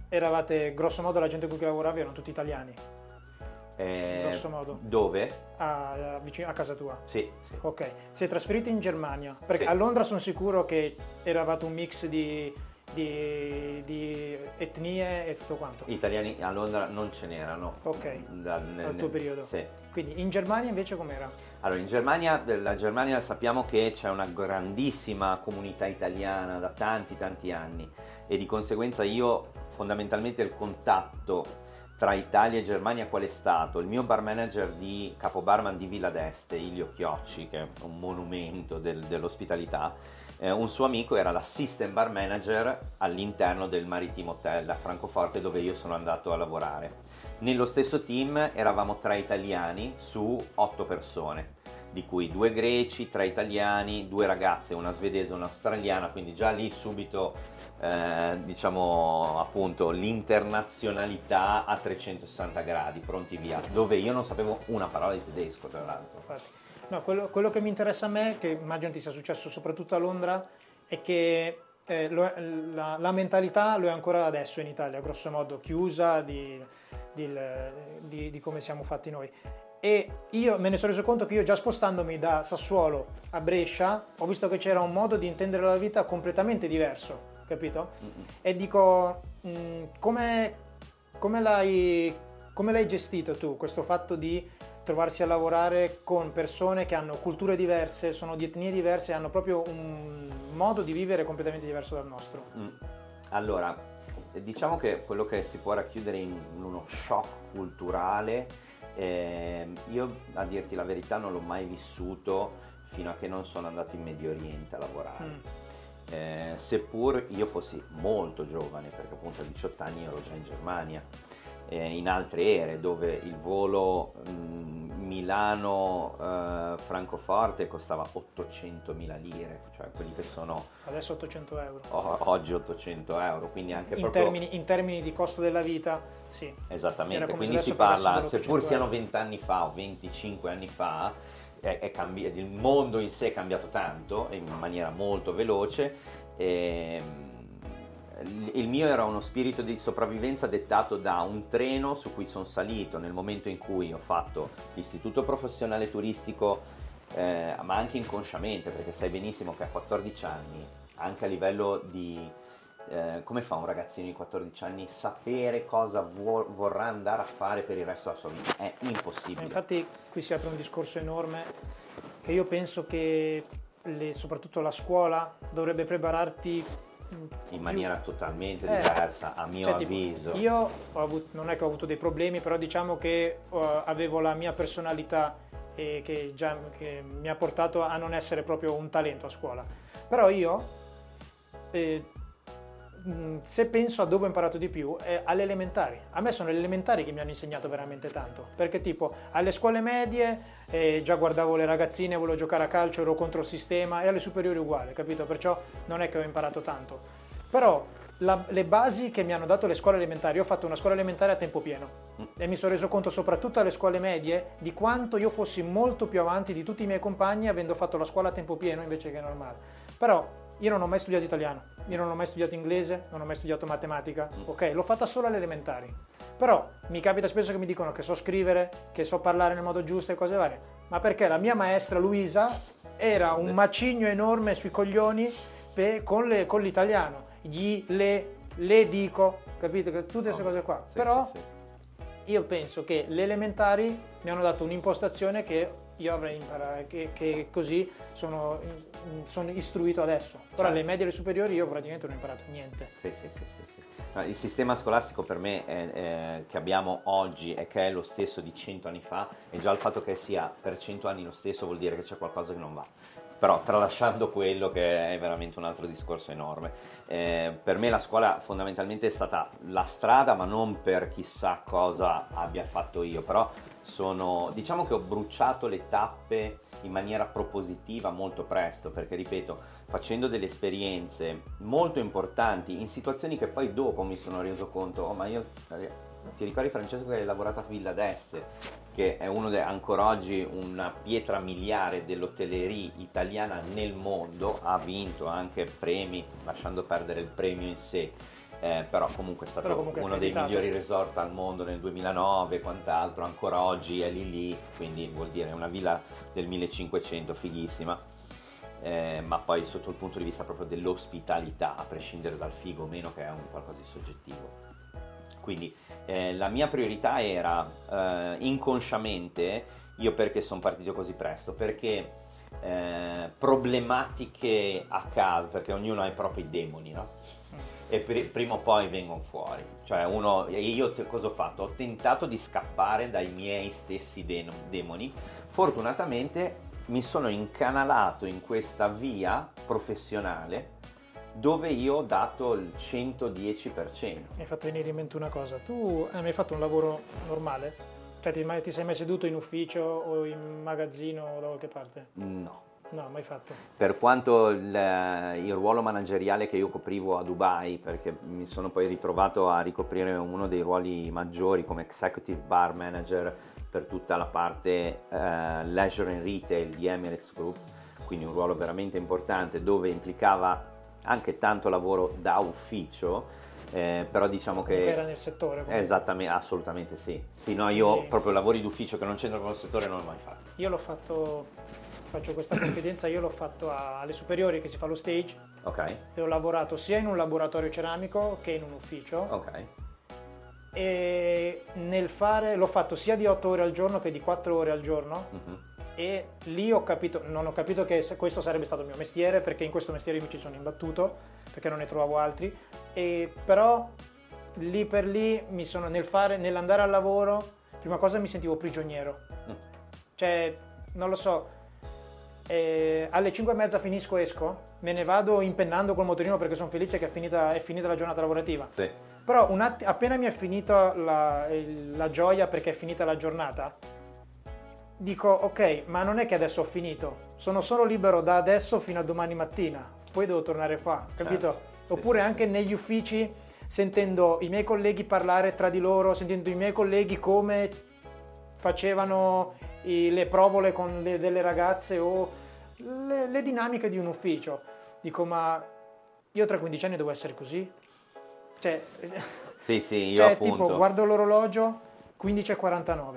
eravate, grosso modo, la gente con cui lavoravi erano tutti italiani, Eh, grosso modo, Dove? a, a- vicino a casa tua. Sì, sì. Ok, sei trasferito in Germania, perché Sì. a Londra sono sicuro che eravate un mix di, di- di etnie e tutto quanto. Italiani a Londra non ce n'erano. Ok, Da- nel- al tuo periodo. Sì. Quindi in Germania invece com'era? Allora, in Germania, la Germania sappiamo che c'è una grandissima comunità italiana da tanti tanti anni e di conseguenza io fondamentalmente il contatto tra Italia e Germania qual è stato? Il mio bar manager di capo barman di Villa d'Este, Ilio Chiocci, che è un monumento del- dell'ospitalità, eh, un suo amico era l'assistant bar manager all'interno del Maritimo Hotel a Francoforte dove io sono andato a lavorare. Nello stesso team eravamo tre italiani su otto persone, di cui due greci, tre italiani, due ragazze, una svedese e un'australiana, quindi già lì subito eh, diciamo appunto l'internazionalità a 360 gradi, pronti via, dove io non sapevo una parola di tedesco tra l'altro. No, quello, quello che mi interessa a me, che immagino ti sia successo soprattutto a Londra, è che eh, lo la, la mentalità lo è ancora adesso in Italia, grosso modo, chiusa di, di- di- di come siamo fatti noi. E io me ne sono reso conto che io già spostandomi da Sassuolo a Brescia ho visto che c'era un modo di intendere la vita completamente diverso, capito? Mm-mm. E dico, mh, come, come l'hai, come l'hai gestito tu questo fatto di trovarsi a lavorare con persone che hanno culture diverse, sono di etnie diverse, hanno proprio un modo di vivere completamente diverso dal nostro? Mm. Allora, diciamo che quello che si può racchiudere in uno shock culturale, ehm, io a dirti la verità non l'ho mai vissuto fino a che non sono andato in Medio Oriente a lavorare. Mm. Eh, seppur io fossi molto giovane, perché appunto a 18 anni ero già in Germania, eh, in altre ere dove il volo Milano-Francoforte costava 800.000 lire, cioè quelli che sono Adesso 800 euro. oggi 800 euro, quindi anche In proprio... termini, in termini di costo della vita, sì. Esattamente, quindi si parla, seppur 800 siano euro. 20 anni fa o 25 anni fa, è, è cambi- il mondo in sé è cambiato tanto, in maniera molto veloce. E, il- mio era uno spirito di sopravvivenza dettato da un treno su cui sono salito nel momento in cui ho fatto l'istituto professionale turistico, eh, ma anche inconsciamente, perché sai benissimo che a 14 anni, anche a livello di eh, come fa un ragazzino di 14 anni sapere cosa vuo- vorrà andare a fare per il resto della sua vita? È impossibile. Infatti qui si apre un discorso enorme che io penso che le- soprattutto la scuola dovrebbe prepararti in maniera totalmente Eh, diversa, a mio Cioè, tipo, avviso. Io ho avuto- non è che ho avuto dei problemi, però diciamo che eh, avevo la mia personalità e che, già, che mi ha portato a non essere proprio un talento a scuola. Però io, eh, se penso a dove ho imparato di più, è alle elementari. A me sono le elementari che mi hanno insegnato veramente tanto, perché tipo alle scuole medie eh, già guardavo le ragazzine, volevo giocare a calcio, ero contro il sistema e alle superiori uguale, capito? Perciò non è che ho imparato tanto. Però la, le basi che mi hanno dato le scuole elementari, ho fatto una scuola elementare a tempo pieno mm. e mi sono reso conto soprattutto alle scuole medie di quanto io fossi molto più avanti di tutti i miei compagni avendo fatto la scuola a tempo pieno invece che normale. Però io non ho mai studiato italiano, io non ho mai studiato inglese, non ho mai studiato matematica, mm. ok? L'ho fatta solo alle elementari. Però mi capita spesso che mi dicono che so scrivere, che so parlare nel modo giusto e cose varie, ma perché la mia maestra Luisa era un macigno enorme sui coglioni pe- con, le, con, l'italiano, gli, le, le dico, capito? Tutte queste cose qua. Però. Io penso che le elementari mi hanno dato un'impostazione che io avrei imparato, che, che così sono, sono, istruito adesso. Però certo. alle medie e alle superiori io praticamente non ho imparato niente. Sì, sì, sì. sì, il sistema scolastico per me è, è, che abbiamo oggi e che è lo stesso di 100 anni fa e già il fatto che sia per 100 anni lo stesso vuol dire che c'è qualcosa che non va però tralasciando quello che è veramente un altro discorso enorme. Eh, per me la scuola fondamentalmente è stata la strada, ma non per chissà cosa abbia fatto io, però sono, diciamo che ho bruciato le tappe in maniera propositiva molto presto, perché ripeto, facendo delle esperienze molto importanti in situazioni che poi dopo mi sono reso conto, oh ma io ti ricordi Francesco che hai lavorato a Villa d'Este? che è uno de- ancora oggi una pietra miliare dell'hotellerie italiana nel mondo, ha vinto anche premi, lasciando perdere il premio in sé. Eh, però comunque è stato comunque uno dei migliori resort al mondo nel 2009 e quant'altro, ancora oggi è lì lì, quindi vuol dire è una villa del 1500 fighissima. Eh, ma poi sotto il punto di vista proprio dell'ospitalità, a prescindere dal figo o meno che è un qualcosa di soggettivo. Quindi eh, la mia priorità era eh, inconsciamente, io perché sono partito così presto, perché eh, problematiche a casa, perché ognuno ha i propri demoni, no? E pr- prima o poi vengono fuori. Cioè, uno, io te, cosa ho fatto? Ho tentato di scappare dai miei stessi de- demoni. Fortunatamente mi sono incanalato in questa via professionale dove io ho dato il 110%. Mi hai fatto venire in mente una cosa, tu hai mai fatto un lavoro normale? Cioè ti, ti sei mai seduto in ufficio o in magazzino o da qualche parte? No. No, mai fatto. Per quanto il, il, ruolo manageriale che io coprivo a Dubai, perché mi sono poi ritrovato a ricoprire uno dei ruoli maggiori come executive bar manager per tutta la parte uh, leisure and retail di Emirates Group, quindi un ruolo veramente importante dove implicava anche tanto lavoro da ufficio, eh, però diciamo che... Era nel settore. Comunque. Esattamente, assolutamente sì. Sì, no, io e... proprio lavori d'ufficio che non c'entrano con il settore non l'ho mai fatto. Io l'ho fatto, faccio questa confidenza, io l'ho fatto alle superiori che si fa lo stage. Ok. E ho lavorato sia in un laboratorio ceramico che in un ufficio. Ok. E nel fare, l'ho fatto sia di 8 ore al giorno che di 4 ore al giorno. Uh-huh e lì ho capito, non ho capito che questo sarebbe stato il mio mestiere perché in questo mestiere mi ci sono imbattuto perché non ne trovavo altri e però lì per lì mi sono nel fare, nell'andare al lavoro prima cosa mi sentivo prigioniero mm. cioè non lo so eh, alle 5 e mezza finisco esco me ne vado impennando col motorino perché sono felice che è finita, è finita la giornata lavorativa sì. però att- appena mi è finita la, la gioia perché è finita la giornata dico ok, ma non è che adesso ho finito, sono solo libero da adesso fino a domani mattina, poi devo tornare qua, capito? Certo. Oppure sì, anche sì. negli uffici sentendo i miei colleghi parlare tra di loro, sentendo i miei colleghi come facevano i, le provole con le, delle ragazze o le, le, dinamiche di un ufficio. Dico, ma io tra 15 anni devo essere così? Cioè, sì, sì, io cioè, appunto. tipo, guardo l'orologio, 15.49,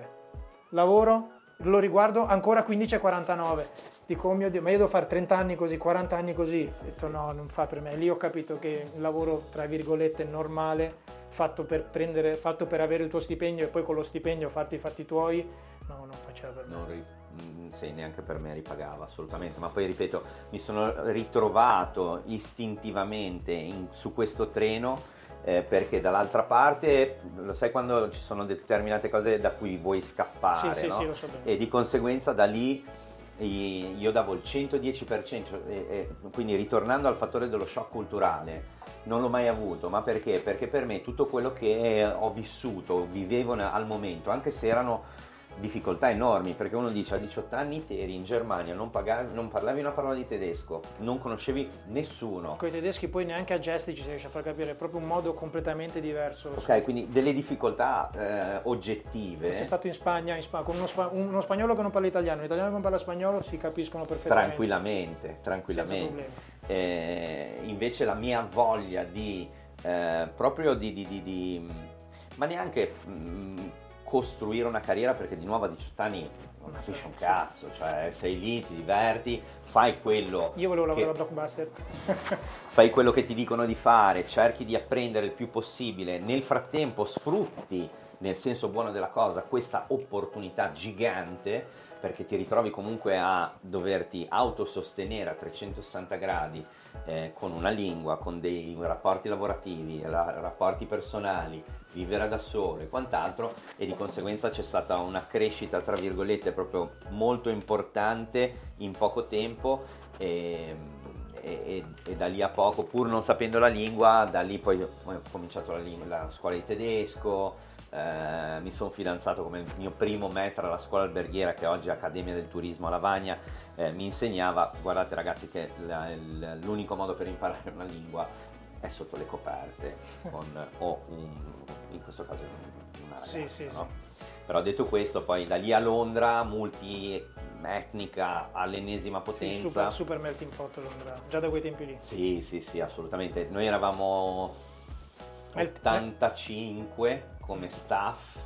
lavoro, lo riguardo ancora 15,49. Dico, oh mio Dio, ma io devo fare 30 anni così, 40 anni così. Ho detto, no, non fa per me. Lì ho capito che un lavoro, tra virgolette, normale, fatto per, prendere, fatto per avere il tuo stipendio e poi con lo stipendio farti i fatti tuoi, no, non faceva per me. Non ri- mm, sì, neanche per me ripagava, assolutamente. Ma poi, ripeto, mi sono ritrovato istintivamente in, su questo treno eh, perché dall'altra parte lo sai quando ci sono determinate cose da cui vuoi scappare Sì, sì, no? sì, lo so e di conseguenza da lì io davo il 110%, e- e quindi ritornando al fattore dello shock culturale, non l'ho mai avuto, ma perché? Perché per me tutto quello che ho vissuto, vivevo al momento, anche se erano difficoltà enormi, perché uno dice a 18 anni te eri in Germania, non, pagavi- non parlavi una parola di tedesco, non conoscevi nessuno. Con i tedeschi poi neanche a gesti ci si riesce a far capire, è proprio un modo completamente diverso. Ok, quindi delle difficoltà eh, oggettive. Sei stato in Spagna, in Spa- con uno, spa- uno spagnolo che non parla italiano, un italiano che non parla spagnolo si capiscono perfettamente. Tranquillamente, tranquillamente. Eh, invece la mia voglia di eh, proprio di, di- di- di- ma neanche mm, costruire una carriera perché di nuovo a 18 anni non capisci un cazzo, cioè sei lì, ti diverti, fai quello, Io volevo lavorare che- a Blockbuster. fai quello che ti dicono di fare, cerchi di apprendere il più possibile, nel frattempo sfrutti nel senso buono della cosa questa opportunità gigante perché ti ritrovi comunque a doverti autosostenere a 360 gradi eh, con una lingua, con dei rapporti lavorativi, ra- rapporti personali, vivere da solo e quant'altro e di conseguenza c'è stata una crescita tra virgolette proprio molto importante in poco tempo e, e- e- e da lì a poco pur non sapendo la lingua da lì poi ho cominciato la, ling- la scuola di tedesco eh, mi sono fidanzato come il mio primo metro alla scuola alberghiera che oggi è Accademia del Turismo a Lavagna eh, mi insegnava guardate ragazzi che la- l'unico modo per imparare una lingua è sotto le coperte con o un, in questo caso una ragazza Sì, sì, no? però detto questo poi da lì a Londra multietnica all'ennesima Sì, potenza super, super melting pot Londra, già da quei tempi lì. sì, sì, sì, assolutamente. Noi eravamo Ma il- 85 come staff,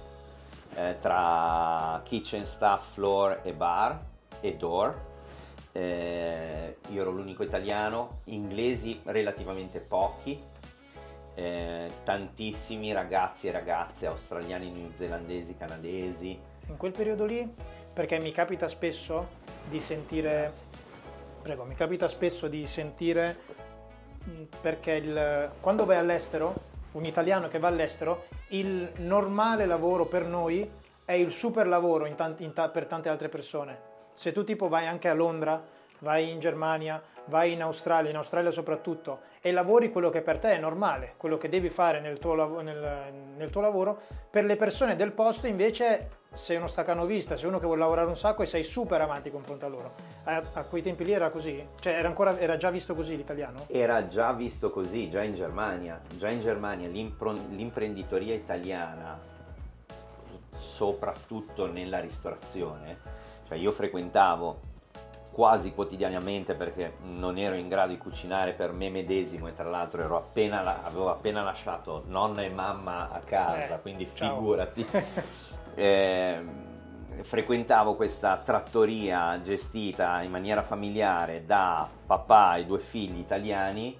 eh, tra kitchen staff, floor e bar e door. Eh, io ero l'unico italiano, inglesi relativamente pochi, eh, tantissimi ragazzi e ragazze australiani, neozelandesi, canadesi. In quel periodo lì, perché mi capita spesso di sentire, prego, mi capita spesso di sentire, mh, perché il- quando vai all'estero, un italiano che va all'estero, il normale lavoro per noi è il super lavoro in tanti- in ta- per tante altre persone. Se tu tipo vai anche a Londra, vai in Germania, vai in Australia, in Australia soprattutto, e lavori quello che per te è normale, quello che devi fare nel tuo, lav- nel- nel tuo lavoro, per le persone del posto invece sei uno staccanovista, sei uno che vuole lavorare un sacco e sei super avanti confronto a loro. A, a quei tempi lì era così? Cioè era, ancora, era già visto così l'italiano? Era già visto così, già in Germania. Già in Germania l'imprenditoria italiana, soprattutto nella ristorazione, cioè io frequentavo quasi quotidianamente perché non ero in grado di cucinare per me medesimo e tra l'altro ero appena la- avevo appena lasciato nonna e mamma a casa, Eh, quindi ciao. figurati. Ehm, frequentavo questa trattoria gestita in maniera familiare da papà e due figli italiani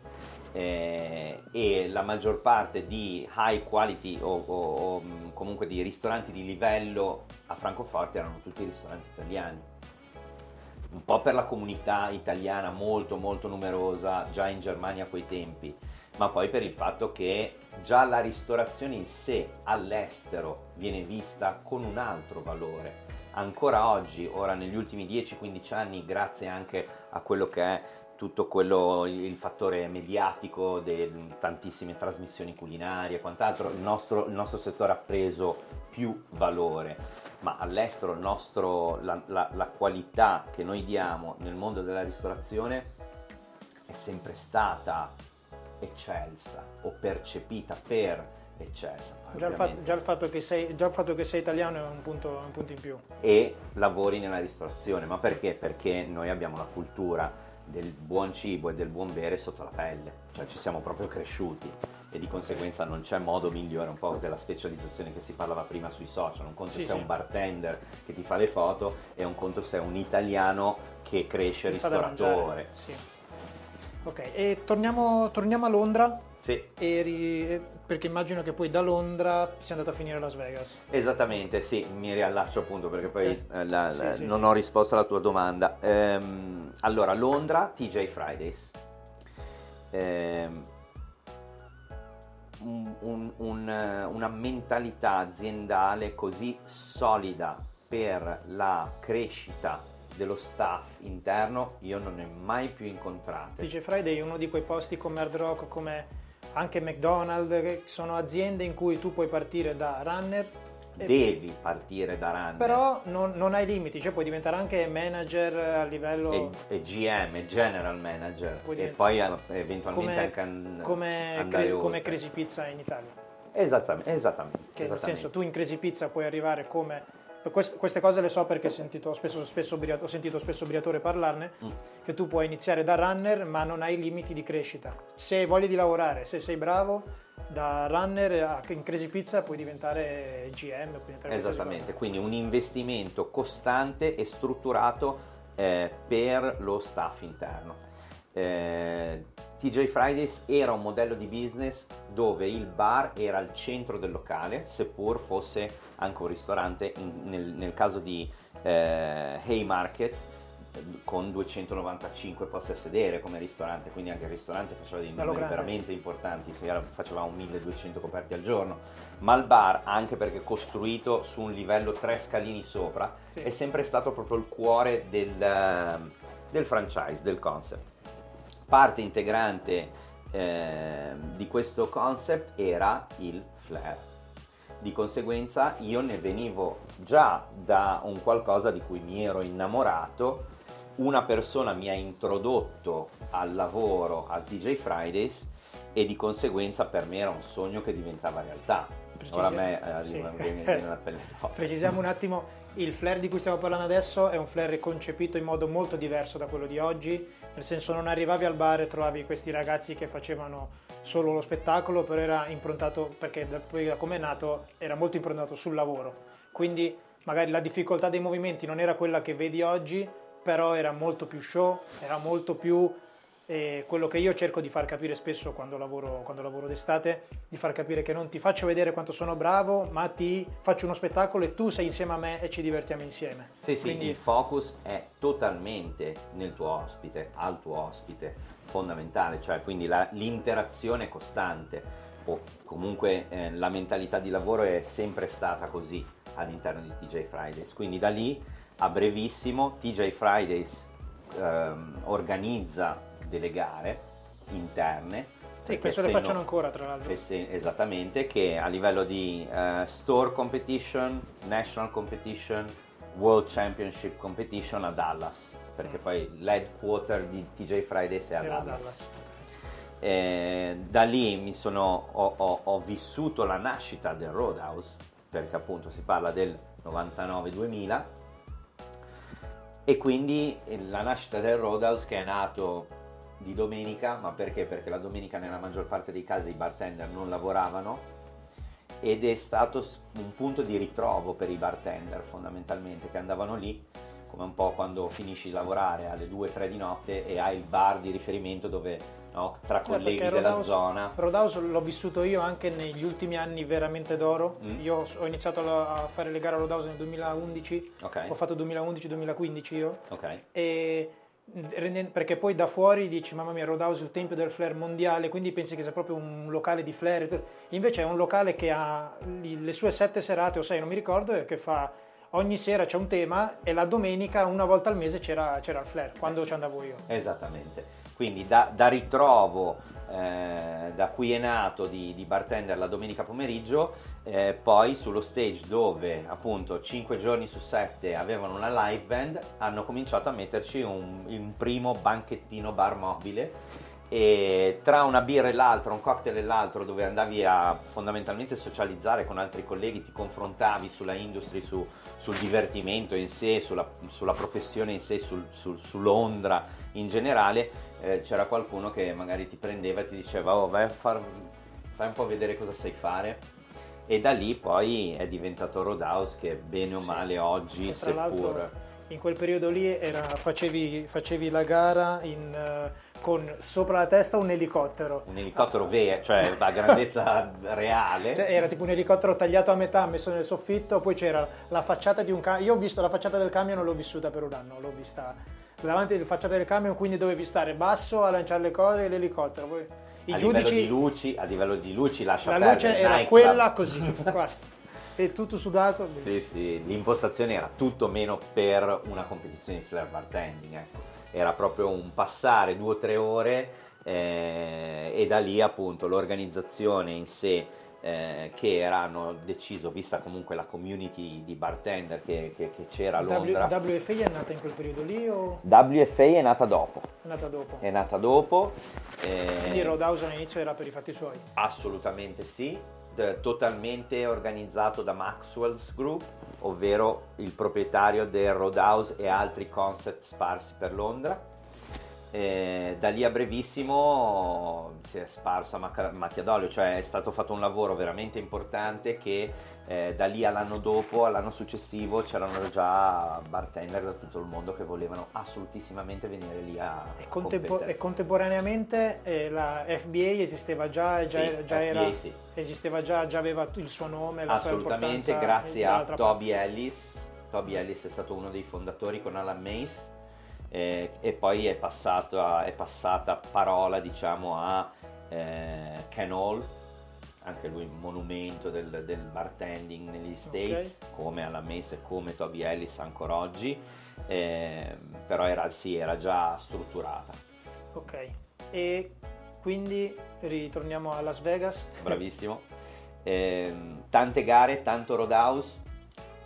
eh, e la maggior parte di high quality o, o- o, mh, comunque di ristoranti di livello a Francoforte erano tutti ristoranti italiani un po' per la comunità italiana molto molto numerosa già in Germania a quei tempi, ma poi per il fatto che già la ristorazione in sé all'estero viene vista con un altro valore. Ancora oggi, ora negli ultimi 10-15 anni, grazie anche a quello che è tutto quello, il fattore mediatico di tantissime trasmissioni culinarie e quant'altro, il nostro, il nostro settore ha preso più valore ma all'estero il nostro- la, la- la qualità che noi diamo nel mondo della ristorazione è sempre stata eccelsa o percepita per eccelsa. Già il, fatto, già il fatto che sei, già il fatto che sei italiano è un punto, un punto in più. E lavori nella ristorazione, ma perché? Perché noi abbiamo la cultura del buon cibo e del buon bere sotto la pelle, cioè ci siamo proprio cresciuti e di conseguenza non c'è modo migliore un po' della specializzazione che si parlava prima sui social, un conto Sì, se è sì. un bartender che ti fa le foto e un conto se è un italiano che cresce ristoratore. Sì. Ok, e torniamo, torniamo a Londra, Sì, eri- perché immagino che poi da Londra sia andato a finire a Las Vegas. Esattamente, sì, mi riallaccio appunto perché poi Ok. eh, la- Sì, la- sì, non sì. ho risposto alla tua domanda. Ehm, allora, Londra, TJ Fridays. Ehm, un- un- un- una mentalità aziendale così solida per la crescita dello staff interno io non ne ho mai più incontrate. DJ Friday è uno di quei posti come Hard Rock, come anche McDonald's, che sono aziende in cui tu puoi partire da runner. e- Devi partire da runner Però non, non hai limiti, cioè puoi diventare anche manager a livello e, e GM, e General Manager e poi eh, eventualmente anche an- come, Cre- come. Crazy Pizza in Italia. Esattamente, esattamente. Che nel esattamente. senso tu in Crazy Pizza puoi arrivare come... quest- Queste cose le so perché ho sentito spesso, spesso ho sentito spesso Briatore parlarne, Mm. che tu puoi iniziare da runner ma non hai limiti di crescita. Se hai voglia di lavorare, se sei bravo, da runner a- in Crazy Pizza puoi diventare GM. Puoi Esattamente, quindi un investimento costante e strutturato eh, per lo staff interno. Eh, TJ Fridays era un modello di business dove il bar era al centro del locale, seppur fosse anche un ristorante, in- nel, nel caso di eh, Haymarket con 295 posti a sedere come ristorante, quindi anche il ristorante faceva dei numeri veramente importanti, si era- faceva un 1200 coperti al giorno, ma il bar, anche perché costruito su un livello tre scalini sopra, Sì. è sempre stato proprio il cuore del, eh, del franchise, del concept. Parte integrante eh, di questo concept era il flair. Di conseguenza io ne venivo già da un qualcosa di cui mi ero innamorato, una persona mi ha introdotto al lavoro al DJ Fridays e di conseguenza per me era un sogno che diventava realtà. Ora a me eh, arriva Sì. viene- viene la pelle. Precisiamo un attimo, il flare di cui stiamo parlando adesso è un flare concepito in modo molto diverso da quello di oggi, nel senso non arrivavi al bar e trovavi questi ragazzi che facevano solo lo spettacolo, però era improntato, perché da, poi da come è nato, era molto improntato sul lavoro. Quindi magari la difficoltà dei movimenti non era quella che vedi oggi, però era molto più show, era molto più eh, quello che io cerco di far capire spesso quando lavoro, quando lavoro d'estate, di far capire che non ti faccio vedere quanto sono bravo, ma ti faccio uno spettacolo e tu sei insieme a me e ci divertiamo insieme. Sì, sì, Quindi- il focus è totalmente nel tuo ospite, al tuo ospite, fondamentale, cioè quindi la- l'interazione costante o comunque eh, la mentalità di lavoro è sempre stata così all'interno di TJ Fridays, quindi da lì a brevissimo TJ Fridays ehm, organizza delle gare interne. Sì, questo le facciano ancora tra l'altro. sì, esattamente, che a livello di eh, store competition, national competition, world championship competition a Dallas, perché poi l'headquarter di TJ Fridays è a Era Dallas. Dallas. Eh, da lì mi sono, ho, ho- ho vissuto la nascita del Roadhouse, perché appunto si parla del 99-2000, e quindi la nascita del Roadhouse che è nato di domenica, ma perché? Perché la domenica nella maggior parte dei casi i bartender non lavoravano ed è stato un punto di ritrovo per i bartender fondamentalmente che andavano lì come un po' quando finisci di lavorare alle 2-3 di notte e hai il bar di riferimento dove no, tra Cioè, colleghi perché della Roadhouse- zona Roadhouse l'ho vissuto io anche negli ultimi anni veramente d'oro. Mm. Io ho iniziato a fare le gare a Roadhouse nel 2011, ok ho fatto 2011-2015 io. ok e perché poi da fuori dici mamma mia Roadhouse è il tempio del flare mondiale quindi pensi che sia proprio un locale di tutto. invece è un locale che ha le sue sette serate o sei non mi ricordo che fa ogni sera c'è un tema e la domenica una volta al mese c'era, c'era il flare quando ci andavo io Esattamente, quindi da, da ritrovo eh, da cui è nato di, di bartender la domenica pomeriggio, eh, poi sullo stage dove appunto 5 giorni su 7 avevano una live band, hanno cominciato a metterci un, un primo banchettino bar mobile e tra una birra e l'altra, un cocktail e l'altro dove andavi a fondamentalmente socializzare con altri colleghi, ti confrontavi sulla industry, su, sul divertimento in sé, sulla, sulla professione in sé, sul- sul- su Londra in generale, eh, c'era qualcuno che magari ti prendeva e ti diceva oh vai a far, fai un po' vedere cosa sai fare. E da lì poi è diventato Roadhouse che bene o male oggi, seppur... in quel periodo lì era- facevi, facevi la gara in, eh, con sopra la testa un elicottero Un elicottero vero, cioè a grandezza reale. Cioè, era tipo un elicottero tagliato a metà, messo nel soffitto, poi c'era la facciata di un camion. Io ho visto la facciata del camion, l'ho vissuta per un anno, l'ho vista davanti alla facciata del camion, quindi dovevi stare basso a lanciare le cose e l'elicottero. Poi I a giudici- livello di luci, a livello di luci lascia La luce era quella così, basta. E tutto sudato. Sì, sì, l'impostazione era tutto meno per una competizione di flare bartending, ecco. Era proprio un passare due o tre ore eh, e da lì appunto l'organizzazione in sé eh, che era, hanno deciso, vista comunque la community di bartender che, che- che c'era a W- Londra. WFA è nata in quel periodo lì o WFA è nata dopo, è nata dopo? è nata dopo. eh, Quindi Roadhouse all'inizio era per i fatti suoi. Assolutamente sì, d- totalmente organizzato da Maxwell's Group, ovvero il proprietario del Roadhouse e altri concept sparsi per Londra. Eh, da lì a brevissimo si è sparsa macchia macchia d'olio, cioè è stato fatto un lavoro veramente importante che eh, da lì all'anno dopo, all'anno successivo c'erano già bartender da tutto il mondo che volevano assolutissimamente venire lì a E, contempo- competere. e contemporaneamente eh, la FBA esisteva già, e già, Sì, già FBA era, sì. esisteva già, già aveva il suo nome, la sua Assolutamente, importanza grazie a dall'altra parte. Toby Ellis. Toby Ellis è stato uno dei fondatori con Alan Mace eh, e poi è, a- è passata parola diciamo a eh, Ken Hall, anche lui un monumento del, del bartending negli States, come Alan Mace e come Toby Ellis ancora oggi, eh, però era, sì, era già strutturata. Ok, e quindi ritorniamo a Las Vegas. bravissimo. Ehm, tante gare, tanto Roadhouse,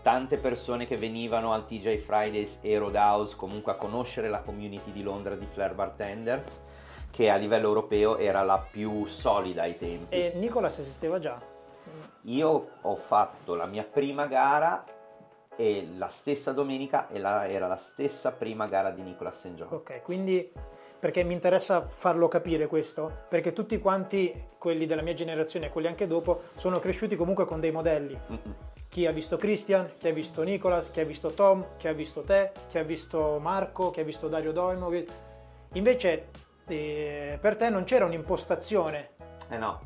tante persone che venivano al TJ Fridays e Roadhouse comunque a conoscere la community di Londra di Flair Bartenders, che a livello europeo era la più solida ai tempi. E Nicolas esisteva già. Io ho fatto la mia prima gara e la stessa domenica e la- era la stessa prima gara di Nicolas St. John. Ok, quindi perché mi interessa farlo capire questo, perché tutti quanti, quelli della mia generazione e quelli anche dopo, sono cresciuti comunque con dei modelli. Mm-mm. Chi ha visto Christian, chi ha visto Nicolas, chi ha visto Tom, chi ha visto te, chi ha visto Marco, chi ha visto Dario Doimo. Invece eh, per te non c'era un'impostazione, Eh no,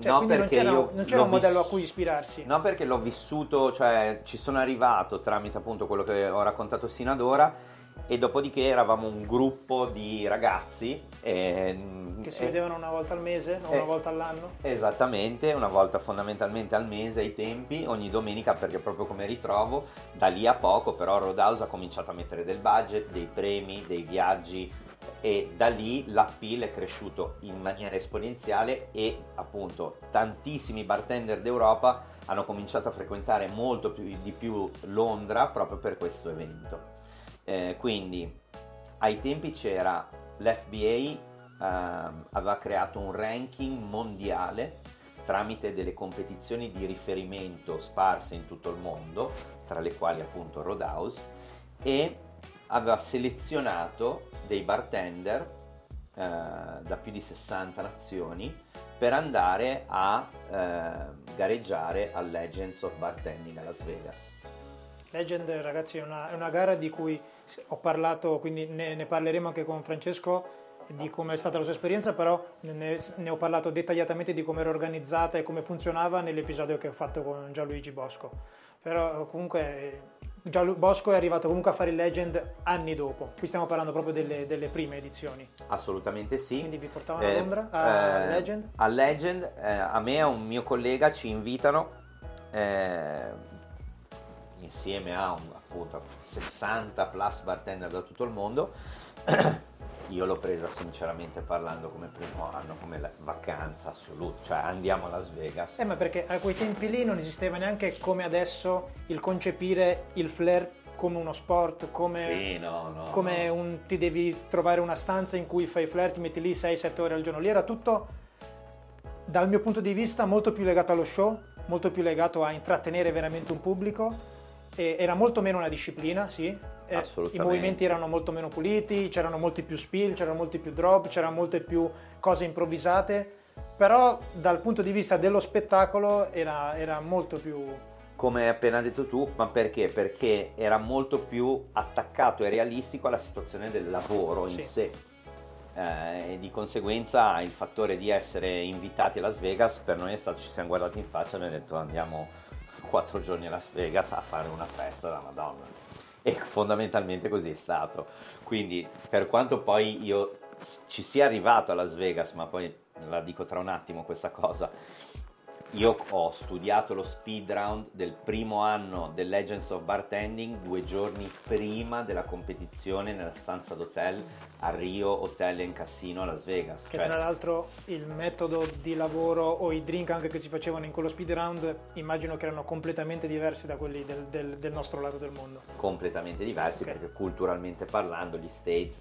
cioè, no quindi non perché c'era, io non c'era un modello a vis- cui ispirarsi. No, perché l'ho vissuto, cioè ci sono arrivato tramite appunto quello che ho raccontato sino ad ora e dopodiché eravamo un gruppo di ragazzi e, Che si e- vedevano una volta al mese, o eh, una volta all'anno. Esattamente, una volta fondamentalmente al mese ai tempi, ogni domenica perché proprio come ritrovo, da lì a poco però Roadhouse ha cominciato a mettere del budget, dei premi, dei viaggi e da lì l'appeal è cresciuto in maniera esponenziale e appunto tantissimi bartender d'Europa hanno cominciato a frequentare molto più, di più Londra proprio per questo evento. Eh, quindi ai tempi c'era l'FBA ehm, aveva creato un ranking mondiale tramite delle competizioni di riferimento sparse in tutto il mondo, tra le quali appunto Roadhouse, e aveva selezionato dei bartender eh, da più di 60 nazioni per andare a eh, gareggiare al Legends of Bartending a Las Vegas. Legend, ragazzi, è una, è una gara di cui ho parlato, quindi ne, ne parleremo anche con Francesco di come è stata la sua esperienza, però ne, ne ho parlato dettagliatamente di come era organizzata e come funzionava nell'episodio che ho fatto con Gianluigi Bosco. Però comunque Gianlu- Bosco è arrivato comunque a fare il Legend anni dopo, qui stiamo parlando proprio delle, delle prime edizioni. Assolutamente sì. Quindi vi portavano a Eh, Londra, a eh, Legend? A Legend, eh, a me e a un mio collega ci invitano eh, insieme a un, appunto 60 plus bartender da tutto il mondo. Io l'ho presa sinceramente parlando come primo anno, come vacanza assoluta, cioè andiamo a Las Vegas. Eh, ma perché a quei tempi lì non esisteva neanche come adesso il concepire il flare come uno sport, come, Sì, no, no. come no. un, ti devi trovare una stanza in cui fai flare, ti metti lì 6-7 ore al giorno. Lì era tutto, dal mio punto di vista, molto più legato allo show, molto più legato a intrattenere veramente un pubblico. Era molto meno una disciplina, sì. Eh, I movimenti erano molto meno puliti, c'erano molti più spill, c'erano molti più drop, c'erano molte più cose improvvisate. Però dal punto di vista dello spettacolo era, era molto più... come hai appena detto tu, ma perché? Perché era molto più attaccato e realistico alla situazione del lavoro in Sì. sé. Eh, e di conseguenza il fattore di essere invitati a Las Vegas per noi è stato, ci siamo guardati in faccia e abbiamo detto andiamo quattro giorni a Las Vegas a fare una festa da Madonna. E fondamentalmente così è stato. Quindi per quanto poi io ci sia arrivato a Las Vegas, ma poi la dico tra un attimo questa cosa, io ho studiato lo speed round del primo anno del Legends of Bartending due giorni prima della competizione nella stanza d'hotel a Rio Hotel and Casino a Las Vegas. Che Cioè, tra l'altro il metodo di lavoro o i drink anche che si facevano in quello speed round immagino che erano completamente diversi da quelli del, del- del nostro lato del mondo. completamente diversi Ok. perché culturalmente parlando gli States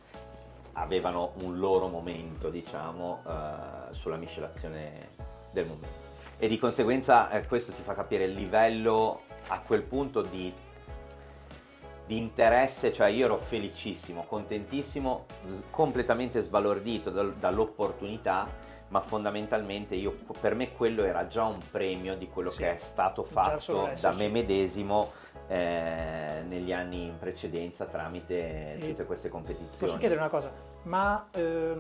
avevano un loro momento, diciamo, eh, sulla miscelazione del momento. E di conseguenza eh, questo ti fa capire il livello a quel punto di, di interesse, cioè io ero felicissimo, contentissimo, completamente sbalordito dal- dall'opportunità, ma fondamentalmente io, per me quello era già un premio di quello Sì. che è stato fatto da me medesimo eh, negli anni in precedenza tramite E tutte queste competizioni. Posso chiedere una cosa, ma eh,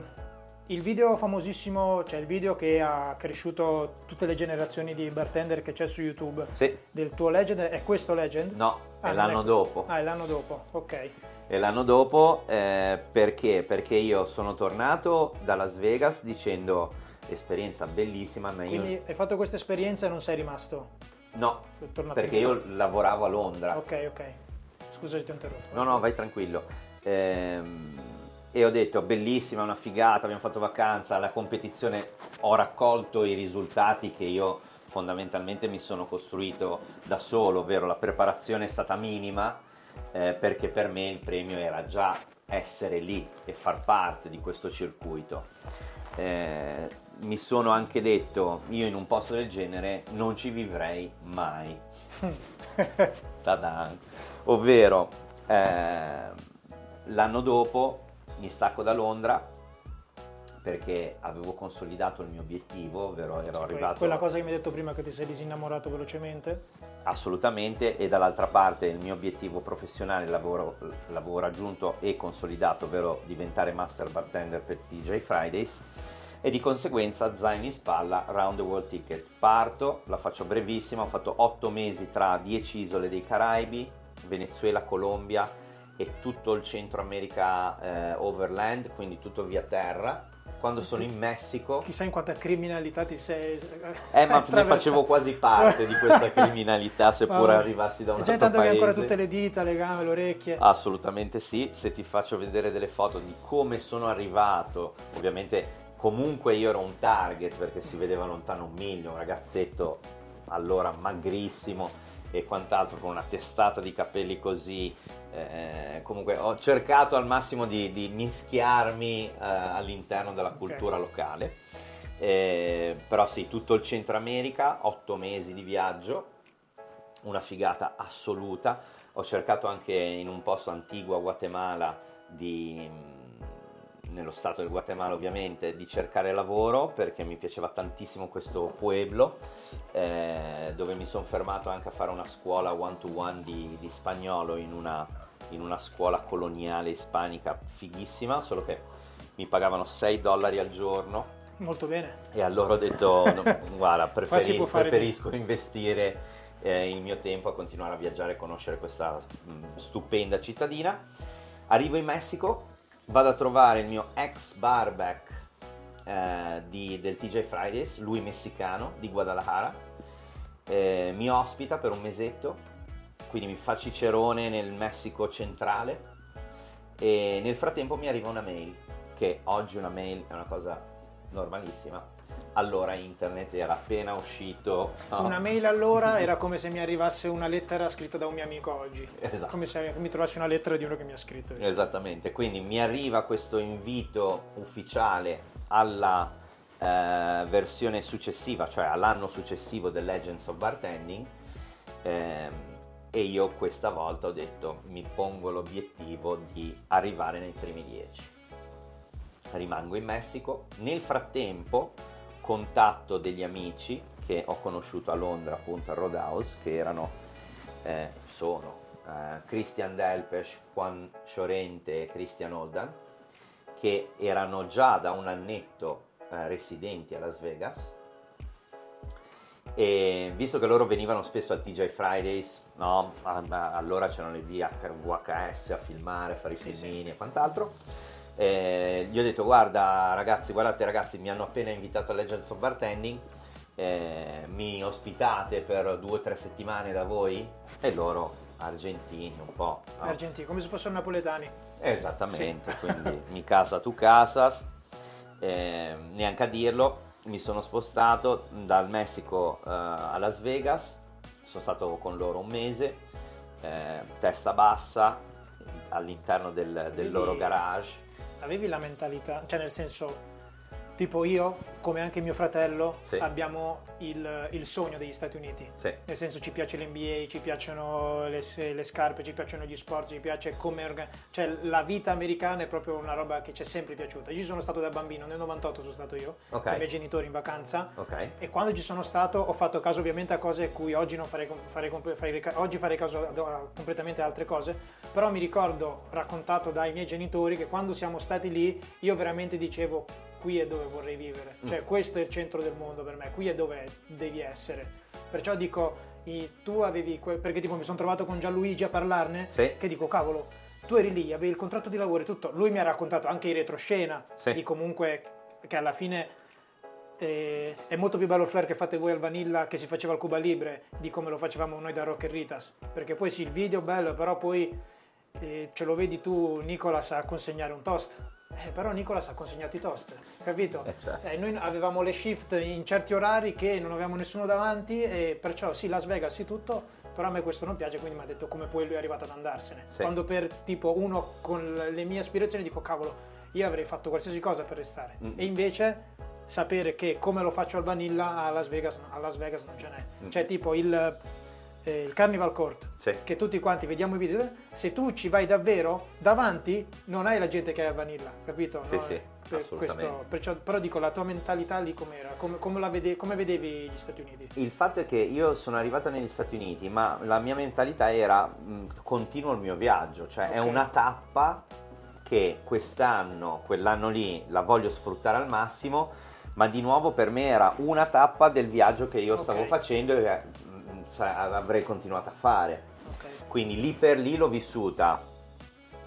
il video famosissimo, cioè il video che ha cresciuto tutte le generazioni di bartender che c'è su YouTube Sì, del tuo Legend, è questo Legend? no, Ah, è l'anno è- dopo. Ah, è l'anno dopo, ok. E l'anno dopo eh, perché? Perché io sono tornato da Las Vegas dicendo esperienza bellissima, ma io Quindi hai fatto questa esperienza e non sei rimasto? no, perché io lavoravo a Londra. Ok, ok. Scusa se ti ho interrotto. No, no, vai tranquillo. Ehm, e ho detto bellissima, una figata, abbiamo fatto vacanza, la competizione, ho raccolto i risultati che io fondamentalmente mi sono costruito da solo, ovvero la preparazione è stata minima eh, perché per me il premio era già essere lì e far parte di questo circuito. Eh, mi sono anche detto, io in un posto del genere non ci vivrei mai. Ta-da. Ovvero, eh, l'anno dopo mi stacco da Londra perché avevo consolidato il mio obiettivo, ovvero ero arrivato Quella cosa che mi hai detto prima che ti sei disinnamorato velocemente? assolutamente e dall'altra parte il mio obiettivo professionale l'avevo, l'avevo raggiunto e consolidato, ovvero diventare master bartender per TJ Fridays e di conseguenza zaino in spalla round the world ticket. Parto, la faccio brevissima, ho fatto 8 mesi tra 10 isole dei Caraibi, Venezuela, Colombia e tutto il Centro America eh, overland, quindi tutto via terra. Quando sono in Messico Chissà in quanta criminalità ti sei... eh, ma ne facevo quasi parte di questa criminalità, seppur Vabbè. arrivassi da un già altro intanto che hai paese. ancora tutte le dita, le gambe, le orecchie. Assolutamente sì, se ti faccio vedere delle foto di come sono arrivato, ovviamente comunque io ero un target perché si vedeva lontano un miglio, un ragazzetto allora magrissimo e quant'altro con una testata di capelli così, eh, comunque ho cercato al massimo di, di mischiarmi eh, all'interno della cultura locale. Eh, però sì, tutto il Centro America, otto mesi di viaggio, una figata assoluta. Ho cercato anche in un posto antiguo a Guatemala, di, nello stato del Guatemala ovviamente, di cercare lavoro perché mi piaceva tantissimo questo pueblo, eh, dove mi sono fermato anche a fare una scuola one-to-one di, di spagnolo in una, in una scuola coloniale ispanica fighissima, solo che mi pagavano 6 dollari al giorno Molto bene. e allora ho detto, no, guarda, preferi- preferisco investire eh, il mio tempo a continuare a viaggiare e conoscere questa mh, stupenda cittadina. Arrivo in Messico, vado a trovare il mio ex barback eh, di- del TJ Fridays, lui messicano di Guadalajara, Eh, mi ospita per un mesetto, quindi mi fa cicerone nel Messico centrale e nel frattempo mi arriva una mail, che oggi una mail è una cosa normalissima. Allora internet era appena uscito. no? Una mail allora era come se mi arrivasse una lettera scritta da un mio amico oggi. Esatto. Come se mi trovassi una lettera di uno che mi ha scritto. Esattamente, quindi mi arriva questo invito ufficiale alla eh, versione successiva, cioè all'anno successivo del Legends of Bartending ehm, e io questa volta ho detto mi pongo l'obiettivo di arrivare nei primi 10. Rimango in Messico, nel frattempo contatto degli amici che ho conosciuto a Londra appunto al Roadhouse che erano, eh, sono eh, Christian Delpes, Juan Llorente e Christian Oldan che erano già da un annetto eh, residenti a Las Vegas e visto che loro venivano spesso al TJ Fridays, no? A- a- allora c'erano le VH VHS a filmare, a fare i Sì, filmini e quant'altro, Eh, gli ho detto guarda ragazzi, guardate ragazzi, mi hanno appena invitato a Legends of Bartending, eh, mi ospitate per due o tre settimane da voi? E loro argentini un po'. No? Argentini, come se fossero napoletani. Esattamente, sì. quindi mi casa tu casas, eh, neanche a dirlo, mi sono spostato dal Messico uh, a Las Vegas, sono stato con loro un mese, eh, testa bassa all'interno del, del loro garage. Avevi la mentalità, cioè nel senso Tipo io, come anche mio fratello, sì. abbiamo il, il, sogno degli Stati Uniti. Sì. Nel senso ci piace l'NBA, ci piacciono le, le, scarpe, ci piacciono gli sport, ci piace come... Organ- cioè la vita americana è proprio una roba che ci è sempre piaciuta. Io sono stato da bambino, nel 98 sono stato io, okay. con i miei genitori in vacanza. Okay. E quando ci sono stato ho fatto caso ovviamente a cose a cui oggi non farei, farei, farei, oggi farei caso a, a completamente altre cose. Però mi ricordo, raccontato dai miei genitori, che quando siamo stati lì io veramente dicevo qui è dove vorrei vivere, cioè mm. questo è il centro del mondo per me, qui è dove devi essere. Perciò dico, tu avevi, perché tipo mi sono trovato con Gianluigi a parlarne, sì. che dico, cavolo, tu eri lì, avevi il contratto di lavoro e tutto, lui mi ha raccontato anche i retroscena, sì. di comunque che alla fine eh, è molto più bello il flare che fate voi al Vanilla che si faceva al Cuba Libre di come lo facevamo noi da Rock e Ritas, perché poi sì, il video è bello, però poi eh, ce lo vedi tu, Nicolas, a consegnare un toast eh, però Nicolas ha consegnato i toast, capito? Eh, certo. eh, noi avevamo le shift in certi orari che non avevamo nessuno davanti e perciò sì, Las Vegas sì tutto, però a me questo non piace, quindi mi ha detto come poi lui è arrivato ad andarsene. Sì. Quando per tipo uno con le mie aspirazioni dico cavolo, io avrei fatto qualsiasi cosa per restare. Mm. E invece sapere che come lo faccio al Vanilla a Las Vegas, a Las Vegas non ce n'è. Mm. Cioè tipo il eh, il Carnival Court, sì. che tutti quanti vediamo i video, se tu ci vai davvero, davanti non hai la gente che è a Vanilla, capito? Sì, no? sì, per questo, perciò, però dico, la tua mentalità lì com'era? Come, come, vede, come, vedevi gli Stati Uniti? Il fatto è che io sono arrivato negli Stati Uniti, ma la mia mentalità era mh, continuo il mio viaggio, cioè okay. è una tappa che quest'anno, quell'anno lì, la voglio sfruttare al massimo, ma di nuovo per me era una tappa del viaggio che io okay. stavo facendo e avrei continuato a fare. Okay. Quindi lì per lì l'ho vissuta,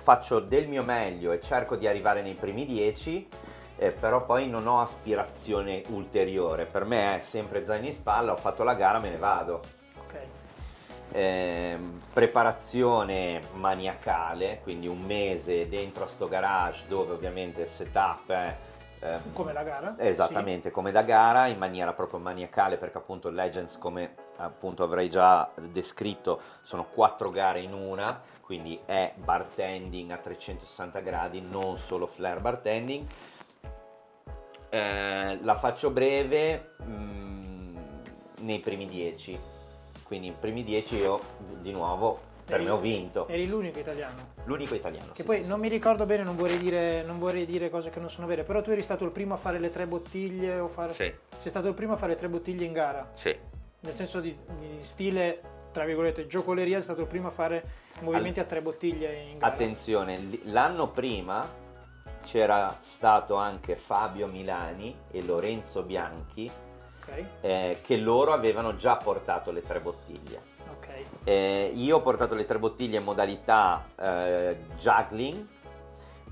faccio del mio meglio e cerco di arrivare nei primi dieci, eh, però poi non ho aspirazione ulteriore. Per me è sempre zaino in spalla, ho fatto la gara, me ne vado. Okay. Eh, preparazione maniacale, quindi un mese dentro a sto garage dove ovviamente il setup è eh, come la gara? Esattamente, sì. come da gara, in maniera proprio maniacale, perché appunto Legends, come appunto avrei già descritto, sono quattro gare in una, quindi è bartending a 360 gradi, non solo flare bartending. Eh, la faccio breve mh, mm, nei primi dieci, quindi i primi dieci io di nuovo per eri, me ho vinto. Eri l'unico italiano. L'unico italiano. Che sì, poi sì, non mi ricordo bene, non vorrei, dire, non vorrei, dire, cose che non sono vere, però tu eri stato il primo a fare le tre bottiglie o fare... Sì. Sei stato il primo a fare le tre bottiglie in gara. Sì. Nel senso di, di stile, tra virgolette, giocoleria, sei stato il primo a fare movimenti All... a tre bottiglie in gara. Attenzione, l'anno prima c'era stato anche Fabio Milani e Lorenzo Bianchi okay. eh, che loro avevano già portato le tre bottiglie. Okay. Eh, io ho portato le tre bottiglie in modalità eh, juggling,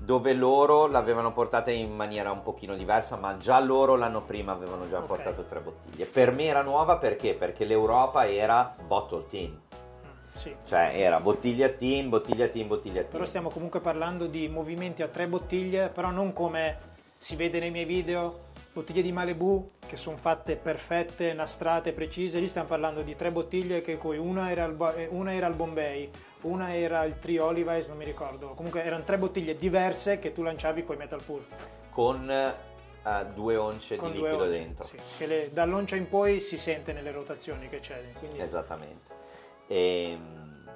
dove loro l'avevano portata in maniera un pochino diversa, ma già loro l'anno prima avevano già okay. portato tre bottiglie. Per me era nuova perché? Perché l'Europa era bottle team. Mm, sì. Cioè era bottiglia team, bottiglia team, bottiglia team. Però stiamo comunque parlando di movimenti a tre bottiglie, però non come si vede nei miei video bottiglie di Malibu che sono fatte perfette, nastrate, precise. Lì stiamo parlando di tre bottiglie che cui una era il, eh, una era il Bombay, una era il Tri Olivice, non mi ricordo. Comunque erano tre bottiglie diverse che tu lanciavi con i Metal Pool. Con uh, due once con di liquido once, dentro. Sì, che le, dall'oncia in poi si sente nelle rotazioni che c'è. Quindi... Esattamente. E, ehm,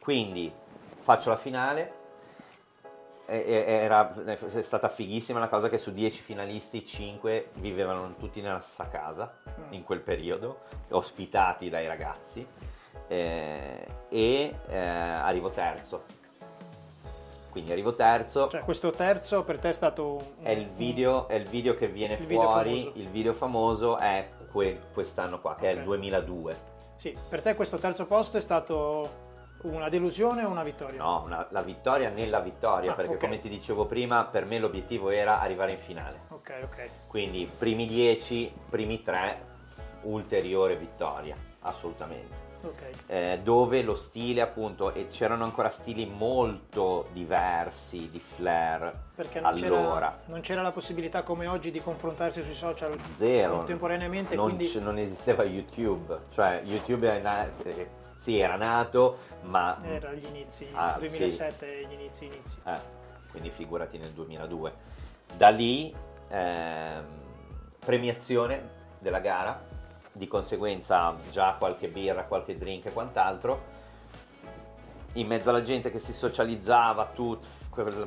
quindi faccio la finale era, è stata fighissima la cosa che su 10 finalisti 5 vivevano tutti nella stessa casa mm. in quel periodo, ospitati dai ragazzi eh, e eh, arrivo terzo. Quindi arrivo terzo. Cioè questo terzo per te è stato... Un, è, il video, è il video che viene il fuori, video il video famoso è que, quest'anno qua, che okay. è il 2002. Sì, per te questo terzo posto è stato Una delusione o una vittoria? No, una, la vittoria nella vittoria, Ah, perché ok. come ti dicevo prima, per me l'obiettivo era arrivare in finale. Ok, ok. Quindi primi 10, primi 3, ulteriore vittoria, assolutamente. ok. Eh, dove lo stile appunto, e c'erano ancora stili molto diversi di Flair, Perché non, allora, c'era, non c'era la possibilità come oggi di confrontarsi sui social zero, contemporaneamente, non, quindi non esisteva YouTube, cioè YouTube era nato, sì era nato, ma era gli inizi, Ah, 2007 gli inizi, inizi. Eh, quindi figurati nel 2002. Da lì ehm, premiazione della gara, di conseguenza già qualche birra, qualche drink e quant'altro. In mezzo alla gente che si socializzava, tutto,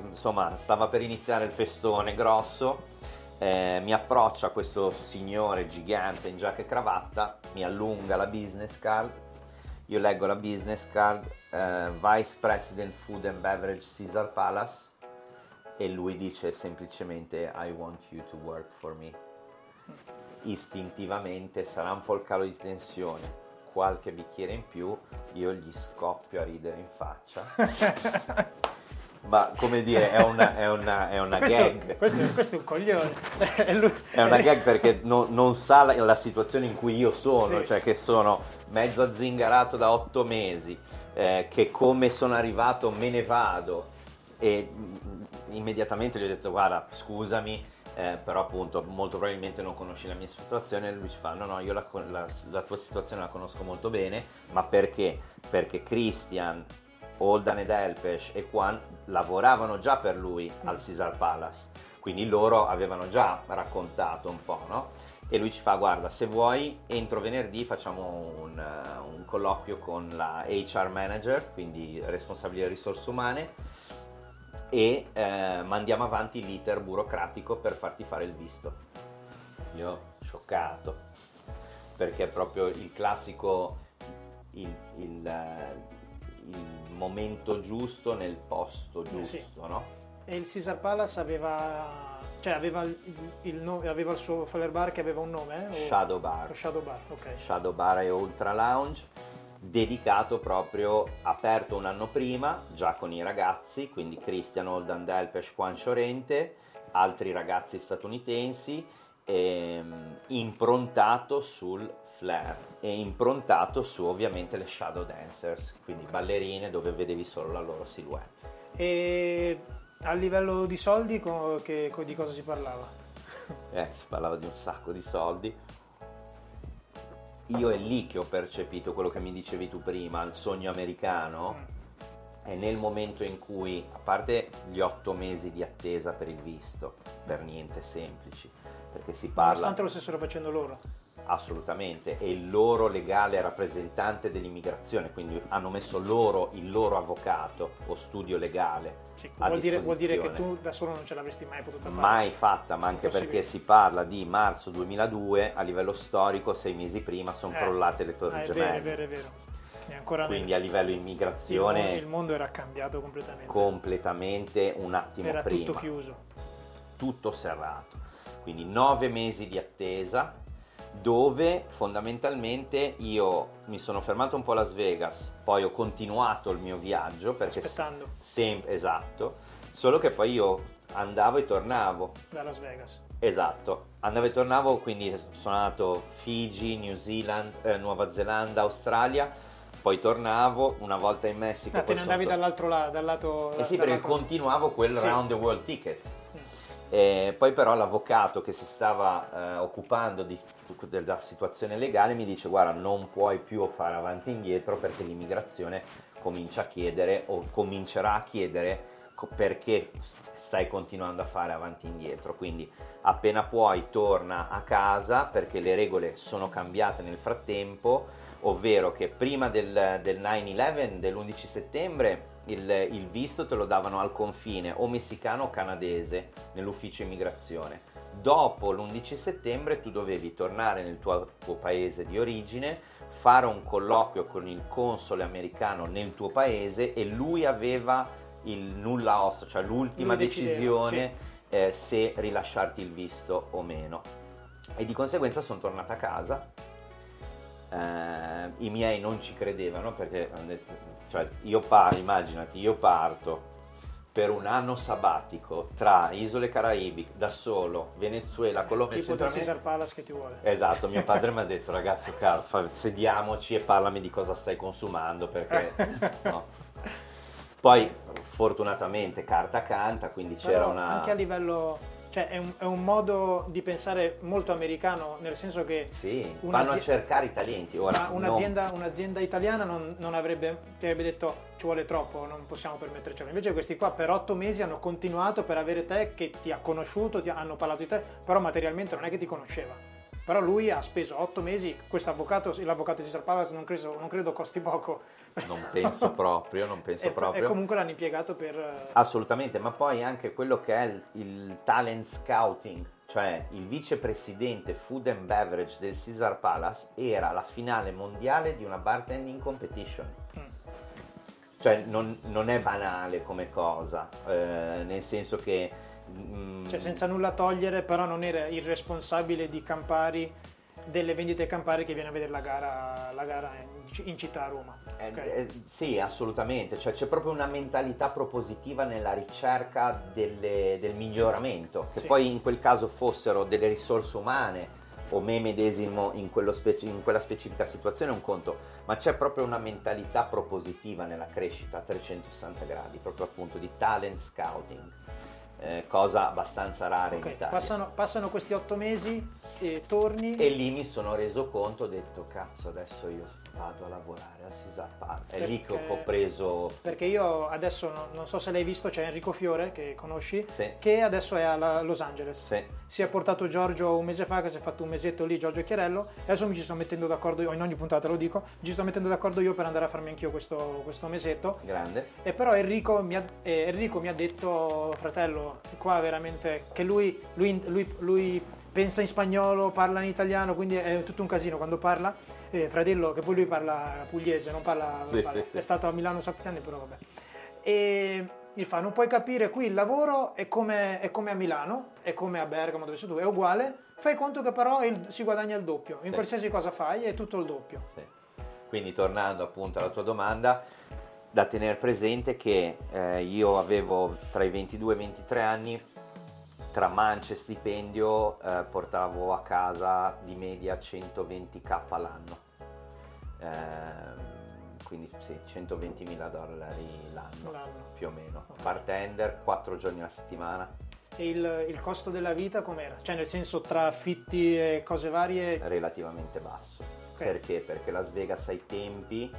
insomma, stava per iniziare il festone grosso. eh, mi approccia questo signore gigante in giacca e cravatta, mi allunga la business card io leggo la business card, eh, Vice President Food and Beverage Caesar Palace e lui dice semplicemente I want you to work for me. Istintivamente sarà un po' il calo di tensione, qualche bicchiere in più, io gli scoppio a ridere in faccia. Ma come dire, è una, è una, è una questo, gag. Questo, questo è un coglione. È una gag perché no- non sa la, la situazione in cui io sono, Sì. cioè che sono mezzo azzingarato da otto mesi, eh, che come sono arrivato me ne vado e mm, immediatamente gli ho detto guarda scusami, eh, però appunto molto probabilmente non conosci la mia situazione e lui ci fa no no io la, la- la tua situazione la conosco molto bene, ma perché? Perché Christian Oldan ed Elpesh e Quan lavoravano già per lui al Caesar Palace, quindi loro avevano già raccontato un po', no? E lui ci fa, guarda, se vuoi, entro venerdì facciamo un, eh, un colloquio con la HR manager, quindi responsabile risorse umane, e eh, mandiamo avanti l'iter burocratico per farti fare il visto. Io scioccato, perché è proprio il classico, il, il, eh, il momento giusto nel posto Sì. giusto, no? E il Caesar Palace aveva, cioè aveva il, il nome, aveva il suo Flair Bar che aveva un nome? eh? Shadow Bar. Shadow Bar, ok. Shadow Bar e Ultra Lounge, dedicato proprio, aperto un anno prima, già con i ragazzi, quindi Christian Holden Delpesh, Juan Ciorente, altri ragazzi statunitensi, ehm, improntato sul flair e improntato su ovviamente le shadow dancers, quindi ballerine dove vedevi solo la loro silhouette. E a livello di soldi co- che- co- di cosa si parlava? Eh, si parlava di un sacco di soldi. Io è lì che ho percepito quello che mi dicevi tu prima, il sogno americano. Mm. È nel momento in cui, a parte gli otto mesi di attesa per il visto, per niente semplici, perché si parla Nonostante lo stessero facendo loro. Assolutamente, è il loro legale rappresentante dell'immigrazione, quindi hanno messo loro il loro avvocato o studio legale a vuol, dire, vuol dire che tu da solo non ce l'avresti mai potuta fare. mai fatta, ma anche perché si parla di marzo 2002, a livello storico, sei mesi prima sono Eh, crollate le torri vero, gemelle. è vero, è vero. Ancora Quindi a livello il, immigrazione mondo, il mondo era cambiato completamente. completamente un attimo era prima, tutto chiuso. tutto serrato. Quindi nove mesi di attesa dove fondamentalmente io mi sono fermato un po' a Las Vegas, poi ho continuato il mio viaggio perché Aspettando sem- esatto, solo che poi io andavo e tornavo da Las Vegas. Esatto, andavo e tornavo, quindi sono andato Figi, New Zealand, eh, Nuova Zelanda, Australia, poi tornavo una volta in Messico. Ah, te ne sono andavi tor- dall'altro lato. Dall'altro, Eh sì, perché continuavo quel Sì. round the world ticket. Eh, poi però l'avvocato che si stava eh, occupando di- della situazione legale mi dice guarda non puoi più fare avanti e indietro perché l'immigrazione comincia a chiedere o comincerà a chiedere perché stai continuando a fare avanti e indietro. Quindi appena puoi torna a casa perché le regole sono cambiate nel frattempo ovvero che prima del, del 9-11 dell'11 settembre il, il visto te lo davano al confine o messicano o canadese nell'ufficio immigrazione dopo l'11 settembre tu dovevi tornare nel tuo, tuo paese di origine fare un colloquio con il console americano nel tuo paese e lui aveva il nulla ossa, cioè l'ultima decisione eh, se rilasciarti il visto o meno. E di conseguenza sono tornata a casa. Eh, I miei non ci credevano perché hanno detto, Cioè, io parto, immaginati, io parto per un anno sabbatico tra isole caraibiche da solo, Venezuela, Colombia tipo del Caesar Palace che ti vuole. Esatto, mio padre mi ha detto ragazzo caro, sediamoci e parlami di cosa stai consumando perché no. Poi fortunatamente carta canta, quindi c'era Però una... Anche a livello cioè è un, è un, modo di pensare molto americano, nel senso che... Sì, vanno a cercare i talenti. Ora, un'azienda, non... un'azienda, italiana non, non avrebbe, ti avrebbe detto ci vuole troppo, non possiamo permettercelo. Invece questi qua per otto mesi hanno continuato per avere te che ti ha conosciuto, ti hanno parlato di te, però materialmente non è che ti conosceva. Però lui ha speso otto mesi, questo avvocato, l'avvocato di Cesar Palace non credo, non credo costi poco. Non penso proprio, non penso e, proprio. E comunque l'hanno impiegato per... Eh, Assolutamente, ma poi anche quello che è il, il talent scouting, cioè il vicepresidente food and beverage del Caesar Palace era la finale mondiale di una bartending competition. Mm. Cioè non, non, è banale come cosa, eh, nel senso che Mm. Cioè, senza nulla togliere, però non era il responsabile di Campari delle vendite Campari che viene a vedere la gara, la gara in, in, città a Roma. Eh, okay. eh, sì, assolutamente, cioè, c'è proprio una mentalità propositiva nella ricerca delle, del miglioramento, che sì. poi in quel caso fossero delle risorse umane o me medesimo in, speci- in, quella specifica situazione è un conto, ma c'è proprio una mentalità propositiva nella crescita a 360 gradi, proprio appunto di talent scouting eh, cosa abbastanza rara okay, in Italia. Passano, passano, questi otto mesi e torni. E lì mi sono reso conto, ho detto cazzo adesso io vado a lavorare a Cesar Park. È perché, lì che ho preso... Perché io adesso non, non, so se l'hai visto, c'è Enrico Fiore che conosci, sì. che adesso è a Los Angeles. Sì. Si è portato Giorgio un mese fa, che si è fatto un mesetto lì, Giorgio Chiarello. Adesso mi ci sto mettendo d'accordo io, in ogni puntata lo dico, mi ci sto mettendo d'accordo io per andare a farmi anch'io questo, questo mesetto. Grande. E però Enrico mi ha, eh, Enrico mi ha detto, fratello, qua veramente, che lui, lui, lui, lui pensa in spagnolo, parla in italiano, quindi è tutto un casino quando parla. Eh, fratello, che poi lui parla pugliese, non parla, sì, parla. Sì, è stato a Milano di anni, però vabbè. E gli fa, non puoi capire, qui il lavoro è come, è come a Milano, è come a Bergamo dove sei tu, è uguale, fai conto che però il, si guadagna il doppio, in qualsiasi cosa fai è tutto il doppio. Quindi tornando appunto alla tua domanda, da tenere presente che eh, io avevo tra i 22 e i 23 anni tra mance e stipendio eh, portavo a casa di media 120k all'anno. Eh, quindi sì, 120 mila dollari l'anno, l'anno, più o meno. Okay. Bartender, 4 giorni alla settimana. E il, il, costo della vita com'era? Cioè nel senso tra affitti e cose varie? Relativamente basso. Okay. Perché? Perché Las Vegas ai tempi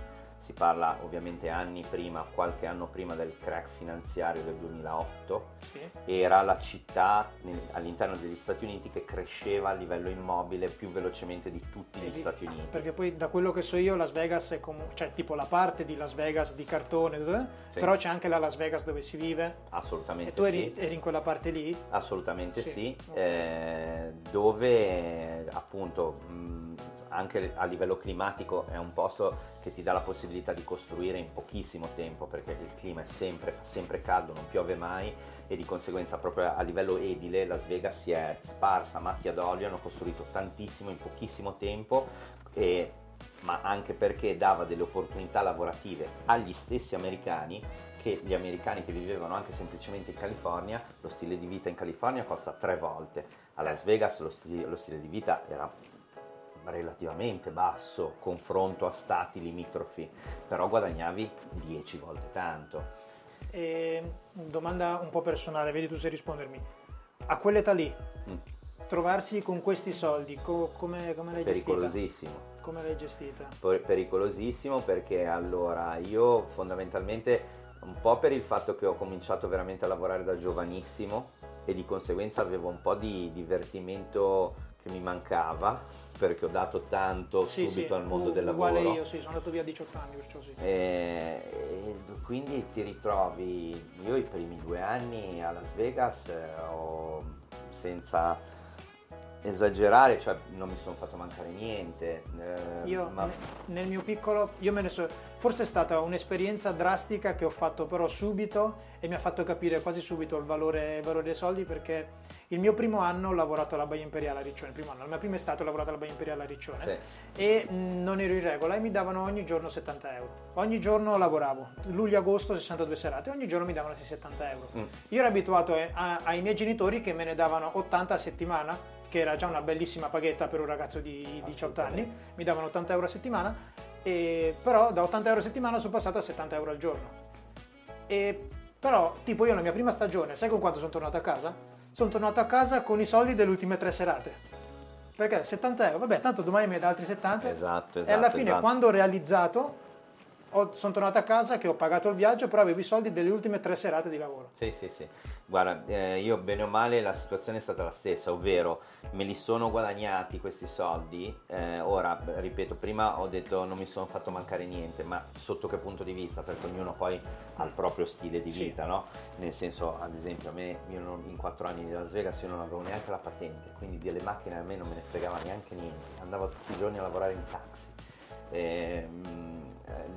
si parla ovviamente anni prima, qualche anno prima del crack finanziario del 2008, sì. era la città all'interno degli Stati Uniti che cresceva a livello immobile più velocemente di tutti gli Stati Uniti. Perché poi da quello che so io Las Vegas è come, cioè tipo la parte di Las Vegas di cartone, sì. però c'è anche la Las Vegas dove si vive. Assolutamente E tu eri, sì. eri in quella parte lì? Assolutamente sì, sì. Okay. Eh, dove appunto mh, anche a livello climatico è un posto che ti dà la possibilità di costruire in pochissimo tempo perché il clima è sempre, sempre caldo, non piove mai e di conseguenza proprio a livello edile Las Vegas si è sparsa a macchia d'olio, hanno costruito tantissimo in pochissimo tempo e, ma anche perché dava delle opportunità lavorative agli stessi americani che gli americani che vivevano anche semplicemente in California, lo stile di vita in California costa tre volte, a Las Vegas lo stile, lo stile di vita era relativamente basso confronto a stati limitrofi, però guadagnavi 10 volte tanto. E, domanda un po' personale, vedi tu se rispondermi. A quell'età lì, mm. trovarsi con questi soldi, co- come, come l'hai Pericolosissimo. gestita? Come l'hai gestita? Pericolosissimo perché allora io fondamentalmente un po' per il fatto che ho cominciato veramente a lavorare da giovanissimo e di conseguenza avevo un po' di divertimento che mi mancava perché ho dato tanto sì, subito sì, al mondo del lavoro. Uguale io, sì, sono andato via a 18 anni, perciò sì. E, e quindi ti ritrovi, io i primi due anni a Las Vegas eh, ho, senza esagerare, cioè non mi sono fatto mancare niente. eh, io ma... nel mio piccolo, io me ne so, forse è stata un'esperienza drastica che ho fatto però subito e mi ha fatto capire quasi subito il valore, il valore dei soldi perché il mio primo anno ho lavorato alla Baia Imperiale a Riccione, il primo anno, la mia prima estate ho lavorato alla Baia Imperiale a Riccione sì. e mh, non ero in regola e mi davano ogni giorno 70 euro. Ogni giorno lavoravo, luglio-agosto 62 serate, ogni giorno mi davano 70 euro. Mm. Io ero abituato a, ai miei genitori che me ne davano 80 a settimana, che era già una bellissima paghetta per un ragazzo di 18 anni, mi davano 80 euro a settimana, e, però da 80 euro a settimana sono passato a 70 euro al giorno. E, però, tipo io la mia prima stagione, sai con quanto sono tornato a casa? sono tornato a casa con i soldi delle ultime tre serate. Perché 70 euro, vabbè, tanto domani mi dà altri 70. Esatto, esatto. E alla fine, esatto. quando ho realizzato, sono tornato a casa che ho pagato il viaggio, però avevo i soldi delle ultime tre serate di lavoro. Sì, sì, sì. Guarda, eh, io bene o male la situazione è stata la stessa, ovvero me li sono guadagnati questi soldi. Eh, ora, ripeto, prima ho detto non mi sono fatto mancare niente, ma sotto che punto di vista? Perché ognuno poi ha il proprio stile di vita, sì. no? Nel senso, ad esempio, a me non, in quattro anni di Las Vegas io non avevo neanche la patente, quindi delle macchine a me non me ne fregava neanche niente. Andavo tutti i giorni a lavorare in taxi. Eh,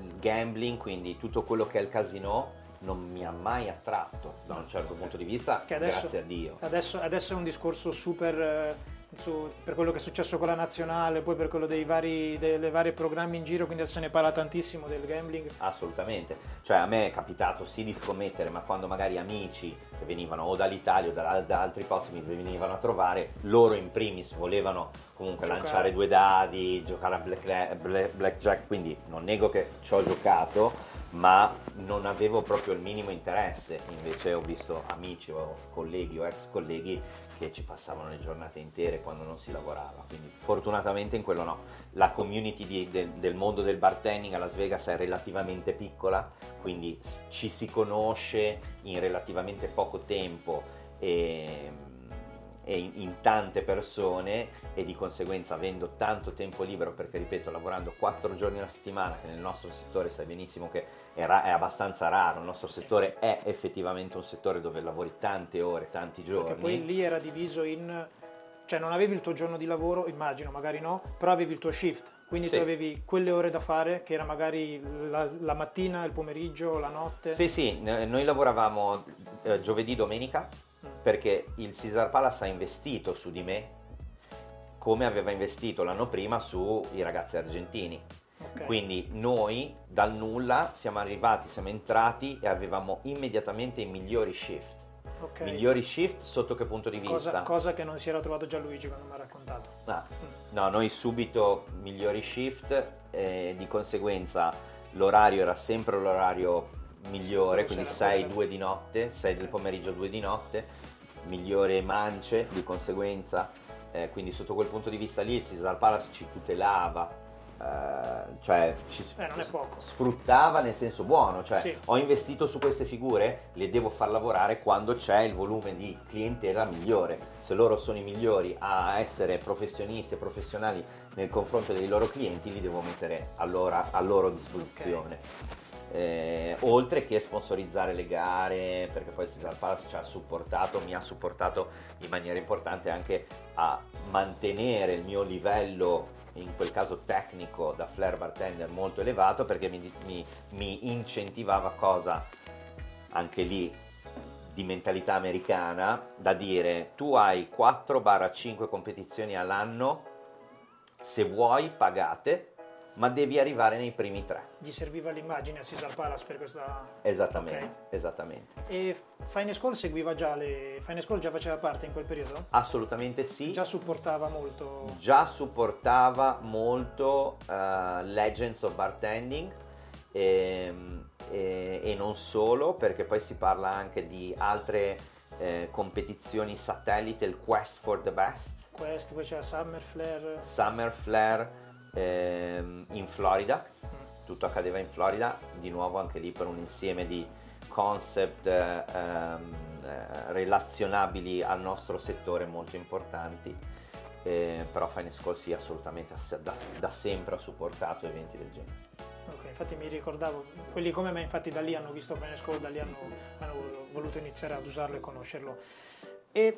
il gambling, quindi tutto quello che è il casino non mi ha mai attratto da un certo punto di vista, adesso, grazie a Dio. Adesso, adesso, è un discorso super eh, su, per quello che è successo con la nazionale, poi per quello dei vari, delle varie programmi in giro, quindi adesso se ne parla tantissimo del gambling. Assolutamente, cioè a me è capitato sì di scommettere, ma quando magari amici che venivano o dall'Italia o da, da altri posti mi venivano a trovare, loro in primis volevano comunque giocare. lanciare due dadi, giocare a blackjack, black quindi non nego che ci ho giocato, ma non avevo proprio il minimo interesse, invece ho visto amici o colleghi o ex colleghi che ci passavano le giornate intere quando non si lavorava, quindi fortunatamente in quello no. La community di, de, del mondo del bartending a Las Vegas è relativamente piccola, quindi ci si conosce in relativamente poco tempo e in, in, tante persone e di conseguenza avendo tanto tempo libero perché ripeto lavorando 4 giorni alla settimana che nel nostro settore sai benissimo che è, ra- è, abbastanza raro il nostro settore è effettivamente un settore dove lavori tante ore tanti giorni perché poi lì era diviso in cioè non avevi il tuo giorno di lavoro immagino magari no però avevi il tuo shift quindi sì. tu avevi quelle ore da fare che era magari la, la, mattina, il pomeriggio, la notte sì sì noi lavoravamo eh, giovedì domenica perché il Caesar Palace ha investito su di me come aveva investito l'anno prima sui ragazzi argentini. Okay. Quindi noi dal nulla siamo arrivati, siamo entrati e avevamo immediatamente i migliori shift. Okay. Migliori shift sotto che punto di vista? Cosa, che non si era trovato Gianluigi quando mi ha raccontato. Ah. No, noi subito migliori shift e di conseguenza l'orario era sempre l'orario migliore, quindi 6-2 di notte, 6 del pomeriggio 2 di notte migliore mance di conseguenza, eh, quindi sotto quel punto di vista lì il Caesar Palace ci tutelava, eh, cioè ci eh, sfruttava nel senso buono, cioè sì. ho investito su queste figure, le devo far lavorare quando c'è il volume di clientela migliore, se loro sono i migliori a essere professionisti e professionali nel confronto dei loro clienti li devo mettere a loro, a loro disposizione. Okay eh, oltre che sponsorizzare le gare, perché poi Cesar Palace ci ha supportato, mi ha supportato in maniera importante anche a mantenere il mio livello, in quel caso tecnico, da flair bartender molto elevato, perché mi, mi, mi incentivava cosa anche lì di mentalità americana, da dire tu hai 4-5 competizioni all'anno, se vuoi pagate, ma devi arrivare nei primi tre. Gli serviva l'immagine a Caesar Palace per questa... Esattamente, okay. esattamente. E Fine School seguiva già le... Fine School già faceva parte in quel periodo? Assolutamente sì. Già supportava molto... Già supportava molto uh, Legends of Bartending e, ehm, e, e, non solo, perché poi si parla anche di altre eh, competizioni satellite, il Quest for the Best. Quest, poi c'è Summer Flare. Summer Flare ehm, in Florida, tutto accadeva in Florida, di nuovo anche lì per un insieme di concept ehm, eh, relazionabili al nostro settore molto importanti. Eh, però Fine School sì, assolutamente da, da, sempre ha supportato eventi del genere. Ok, infatti mi ricordavo, quelli come me infatti da lì hanno visto Fine School, da lì hanno, hanno voluto iniziare ad usarlo e conoscerlo. E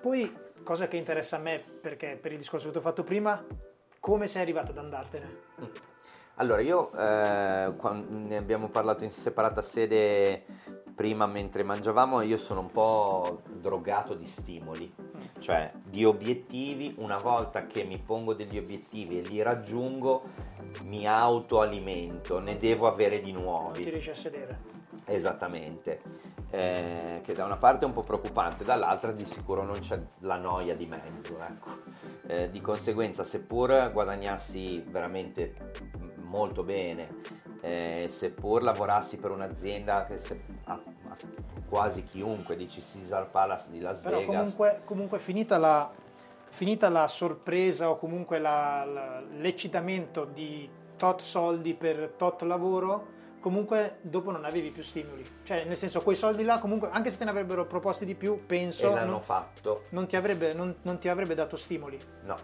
poi cosa che interessa a me, perché per il discorso che ti ho fatto prima, come sei arrivato ad andartene? Allora, io eh, ne abbiamo parlato in separata sede prima mentre mangiavamo, io sono un po' drogato di stimoli, cioè di obiettivi, una volta che mi pongo degli obiettivi e li raggiungo, mi autoalimento, ne devo avere di nuovi. Non ti riesci a sedere. Esattamente, eh, che da una parte è un po' preoccupante, dall'altra di sicuro non c'è la noia di mezzo. Ecco. Eh, di conseguenza, seppur guadagnassi veramente molto bene, eh, seppur lavorassi per un'azienda che se, a, a quasi chiunque, dici Caesar Palace di Las Però Vegas. Comunque, comunque finita, la, finita la sorpresa o comunque la, la, l'eccitamento di tot soldi per tot lavoro, comunque dopo non avevi più stimoli. Cioè, nel senso, quei soldi là, comunque, anche se te ne avrebbero proposti di più, penso. E l'hanno non, fatto. Non ti, avrebbe, non, non ti avrebbe dato stimoli. No.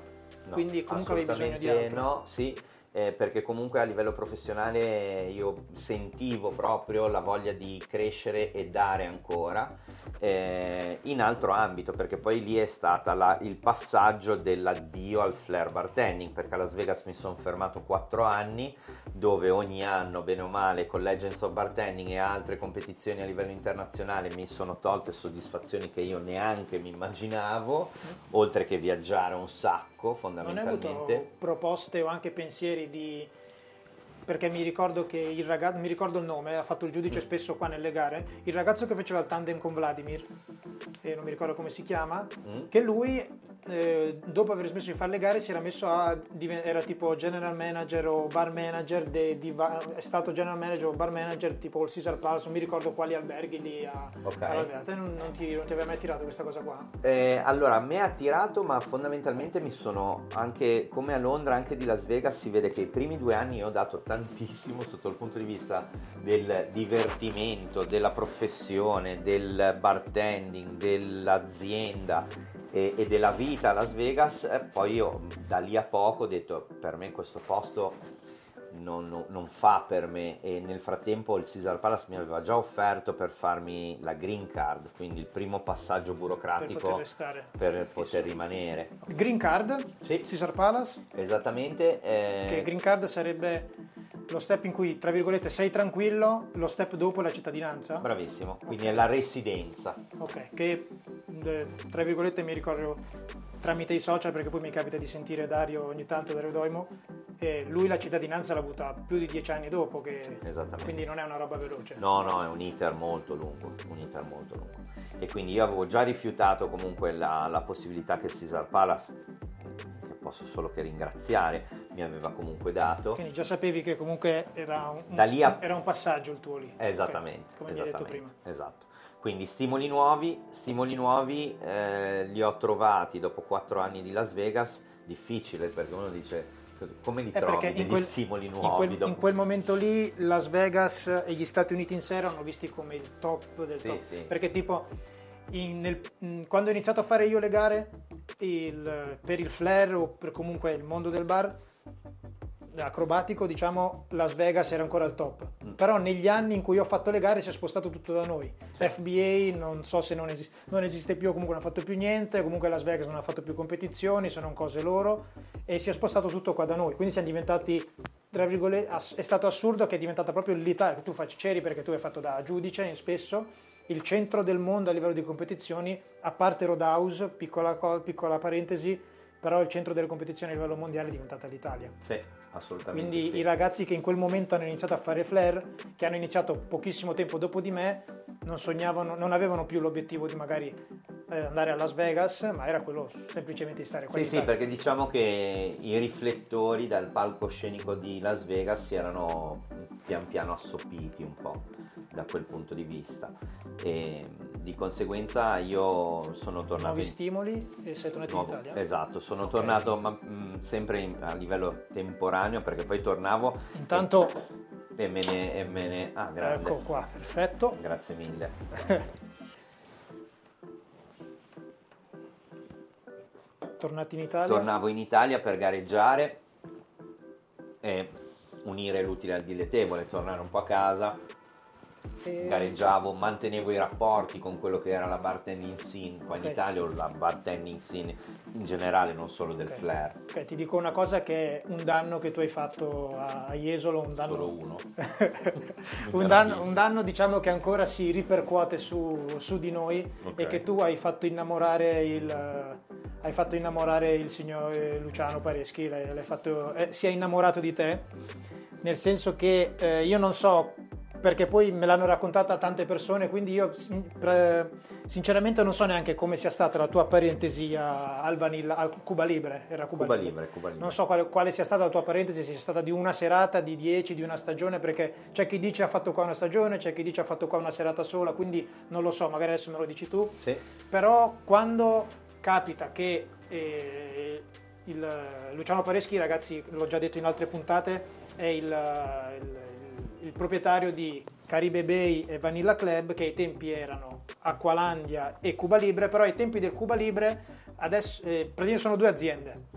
no Quindi comunque avevi bisogno di altro. No, sì. Eh, perché comunque a livello professionale io sentivo proprio la voglia di crescere e dare ancora eh, in altro ambito perché poi lì è stato il passaggio dell'addio al flare bartending perché a Las Vegas mi sono fermato 4 anni dove ogni anno bene o male con Legends of Bartending e altre competizioni a livello internazionale mi sono tolte soddisfazioni che io neanche mi immaginavo oltre che viaggiare un sacco fondamentalmente non hai avuto proposte o anche pensieri di perché mi ricordo che il ragazzo, mi ricordo il nome, ha fatto il giudice spesso qua nelle gare, il ragazzo che faceva il tandem con Vladimir, e non mi ricordo come si chiama, mm. che lui eh, dopo aver smesso di fare le gare si era messo a era tipo general manager o bar manager de, di, è stato general manager o bar manager tipo il Caesar Palace non mi ricordo quali alberghi lì a, okay. a te non, non, ti, non, ti, aveva mai tirato questa cosa qua? Eh, allora a me ha tirato ma fondamentalmente mi sono anche come a Londra anche di Las Vegas si vede che i primi due anni ho dato tantissimo sotto il punto di vista del divertimento della professione del bartending dell'azienda e, e della vita a Las Vegas, e poi io da lì a poco ho detto per me questo posto non, non, non, fa per me e nel frattempo il Caesar Palace mi aveva già offerto per farmi la green card, quindi il primo passaggio burocratico per poter, per poter rimanere. Green card? Sì. Caesar Palace? Esattamente. Eh... Che green card sarebbe lo step in cui, tra virgolette, sei tranquillo, lo step dopo è la cittadinanza? Bravissimo, quindi okay. è la residenza. Ok, che eh, tra virgolette mi ricordo tramite i social, perché poi mi capita di sentire Dario ogni tanto, Dario Doimo, e lui la cittadinanza l'ha avuta più di dieci anni dopo, che, quindi non è una roba veloce. No, no, è un iter molto lungo, un iter molto lungo. E quindi io avevo già rifiutato comunque la, la possibilità che Caesar Palace posso solo che ringraziare, mi aveva comunque dato. Quindi già sapevi che comunque era un, a... era un passaggio il tuo lì. Esattamente. Okay, come esattamente, hai detto prima. Esatto. Quindi stimoli nuovi, stimoli nuovi eh, li ho trovati dopo quattro anni di Las Vegas, difficile perché uno dice come li trovi degli quel, stimoli nuovi? In quel, in quel, momento lì Las Vegas e gli Stati Uniti in sé erano visti come il top del sì, top. Sì. Perché tipo in, nel, quando ho iniziato a fare io le gare il, per il flare o per comunque il mondo del bar acrobatico, diciamo, Las Vegas era ancora al top. Mm. Però negli anni in cui ho fatto le gare si è spostato tutto da noi. Sì. FBA non so se non, esiste, non esiste più, comunque non ha fatto più niente, comunque Las Vegas non ha fatto più competizioni, sono cose loro e si è spostato tutto qua da noi. Quindi siamo diventati, tra virgolette, è stato assurdo che è diventata proprio l'Italia, che tu facci c'eri perché tu hai fatto da giudice spesso il centro del mondo a livello di competizioni, a parte Roadhouse, piccola, piccola parentesi, però il centro delle competizioni a livello mondiale è diventata l'Italia. Sì, assolutamente. Quindi sì. i ragazzi che in quel momento hanno iniziato a fare flare, che hanno iniziato pochissimo tempo dopo di me, non sognavano, non avevano più l'obiettivo di magari eh, andare a Las Vegas, ma era quello semplicemente di stare qua. Sì, sì, perché diciamo che i riflettori dal palcoscenico di Las Vegas si erano pian piano assopiti un po' da quel punto di vista e di conseguenza io sono tornato nuovi in... stimoli e sei tornato Nuovo... in Italia? esatto sono okay. tornato ma, mh, sempre in, a livello temporaneo perché poi tornavo intanto e, e me ne, e me ne... ah grande ecco qua perfetto grazie mille tornati in Italia? tornavo in Italia per gareggiare e unire l'utile al dilettevole tornare un po' a casa E... Gareggiavo, mantenevo i rapporti con quello che era la bartending scene qua in okay. Italia o la bartending scene in generale, non solo del okay. flair. Ok, ti dico una cosa che è un danno che tu hai fatto a Jesolo, un danno... Solo uno. un, danno, un, danno, diciamo che ancora si ripercuote su, su di noi okay. e che tu hai fatto innamorare il, hai fatto innamorare il signor Luciano Pareschi, l'hai, l'hai fatto, eh, si è innamorato di te, nel senso che eh, io non so perché poi me l'hanno raccontata tante persone, quindi io sinceramente non so neanche come sia stata la tua parentesi al Vanilla, a Cuba Libre. Era Cuba, Cuba Libre. Cuba Libre. Non so quale, quale, sia stata la tua parentesi, se sia stata di una serata, di dieci, di una stagione, perché c'è chi dice ha fatto qua una stagione, c'è chi dice ha fatto qua una serata sola, quindi non lo so, magari adesso me lo dici tu. Sì. Però quando capita che eh, il, Luciano Pareschi, ragazzi, l'ho già detto in altre puntate, è il, il il proprietario di Caribe Bay e Vanilla Club che ai tempi erano Acqualandia e Cuba Libre, però ai tempi del Cuba Libre adesso eh, praticamente sono due aziende.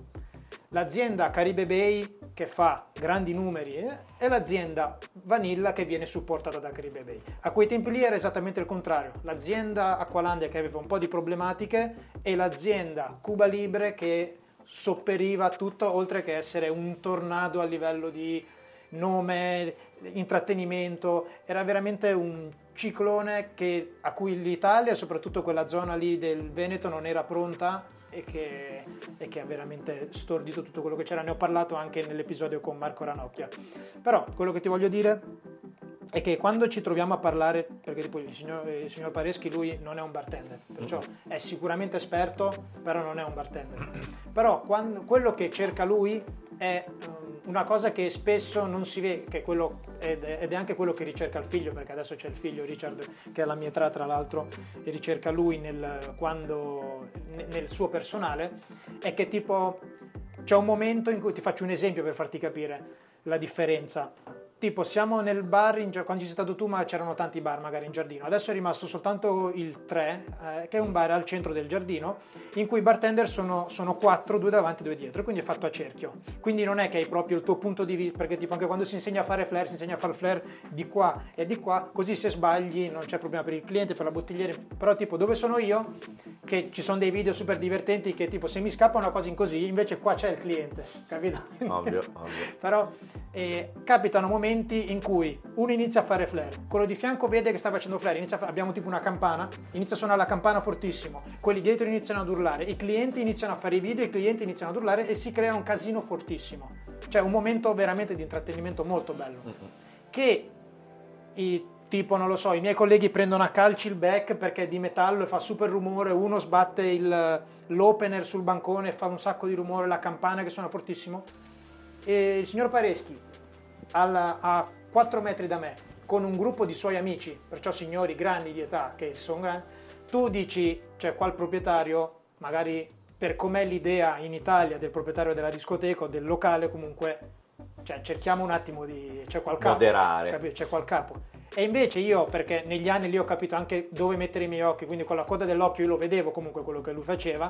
L'azienda Caribe Bay che fa grandi numeri eh, e l'azienda Vanilla che viene supportata da Caribe Bay. A quei tempi lì era esattamente il contrario, l'azienda Acqualandia che aveva un po' di problematiche e l'azienda Cuba Libre che sopperiva tutto oltre che essere un tornado a livello di nome, intrattenimento, era veramente un ciclone che, a cui l'Italia, soprattutto quella zona lì del Veneto, non era pronta e che, e che, ha veramente stordito tutto quello che c'era. Ne ho parlato anche nell'episodio con Marco Ranocchia. Però quello che ti voglio dire è che quando ci troviamo a parlare, perché tipo il signor, il signor Pareschi lui non è un bartender, perciò è sicuramente esperto, però non è un bartender. Però quando, quello che cerca lui è um, una cosa che spesso non si vede, che è quello, ed, è anche quello che ricerca il figlio, perché adesso c'è il figlio Richard che è alla mia età tra l'altro e ricerca lui nel, quando, nel suo personale, è che tipo c'è un momento in cui ti faccio un esempio per farti capire la differenza tipo siamo nel bar, in, quando ci sei stato tu ma c'erano tanti bar magari in giardino, adesso è rimasto soltanto il 3, eh, che è un bar al centro del giardino, in cui i bartender sono, sono 4, due davanti e due dietro, quindi è fatto a cerchio. Quindi non è che hai proprio il tuo punto di vista, perché tipo anche quando si insegna a fare flare, si insegna a fare flare di qua e di qua, così se sbagli non c'è problema per il cliente, per la bottigliera, però tipo dove sono io, che ci sono dei video super divertenti che tipo se mi scappa una cosa in così, invece qua c'è il cliente, capito? Ovvio, ovvio. però eh, capitano momenti momenti in cui uno inizia a fare flare, quello di fianco vede che sta facendo flare, a, abbiamo tipo una campana, inizia a suonare la campana fortissimo, quelli dietro iniziano ad urlare, i clienti iniziano a fare i video, i clienti iniziano ad urlare e si crea un casino fortissimo. Cioè un momento veramente di intrattenimento molto bello. Che i, tipo, non lo so, i miei colleghi prendono a calci il back perché è di metallo e fa super rumore, uno sbatte il, l'opener sul bancone e fa un sacco di rumore, la campana che suona fortissimo. E il signor Pareschi alla, a 4 metri da me con un gruppo di suoi amici, perciò signori grandi di età che sono grandi, tu dici, cioè qua il proprietario, magari per com'è l'idea in Italia del proprietario della discoteca o del locale, comunque, cioè cerchiamo un attimo di... c'è qual capo, Moderare. Capito? C'è qual capo. E invece io, perché negli anni lì ho capito anche dove mettere i miei occhi, quindi con la coda dell'occhio io lo vedevo comunque quello che lui faceva,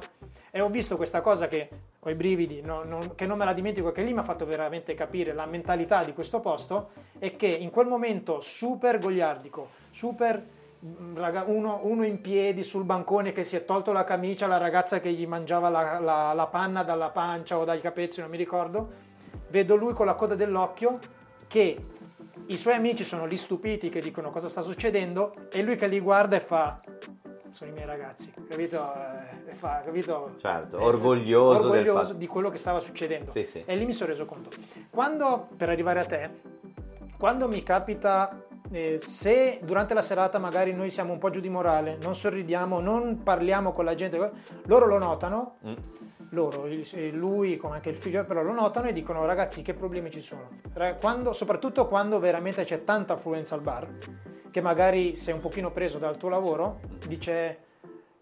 e ho visto questa cosa che ho i brividi, no, non, che non me la dimentico, che lì mi ha fatto veramente capire la mentalità di questo posto, e che in quel momento super goliardico, super mm, uno, uno, in piedi sul bancone che si è tolto la camicia, la ragazza che gli mangiava la, la, la panna dalla pancia o dai capezzi, non mi ricordo, vedo lui con la coda dell'occhio che i suoi amici sono lì stupiti che dicono cosa sta succedendo e lui che li guarda e fa sono i miei ragazzi, capito? Eh, e fa, capito? Certo, orgoglioso, orgoglioso di quello che stava succedendo. Sì, sì. E lì mi sono reso conto. Quando, per arrivare a te, quando mi capita, eh, se durante la serata magari noi siamo un po' giù di morale, non sorridiamo, non parliamo con la gente, loro lo notano. Mm loro, lui come anche il figlio, però lo notano e dicono ragazzi che problemi ci sono. Quando, soprattutto quando veramente c'è tanta affluenza al bar, che magari sei un pochino preso dal tuo lavoro, dice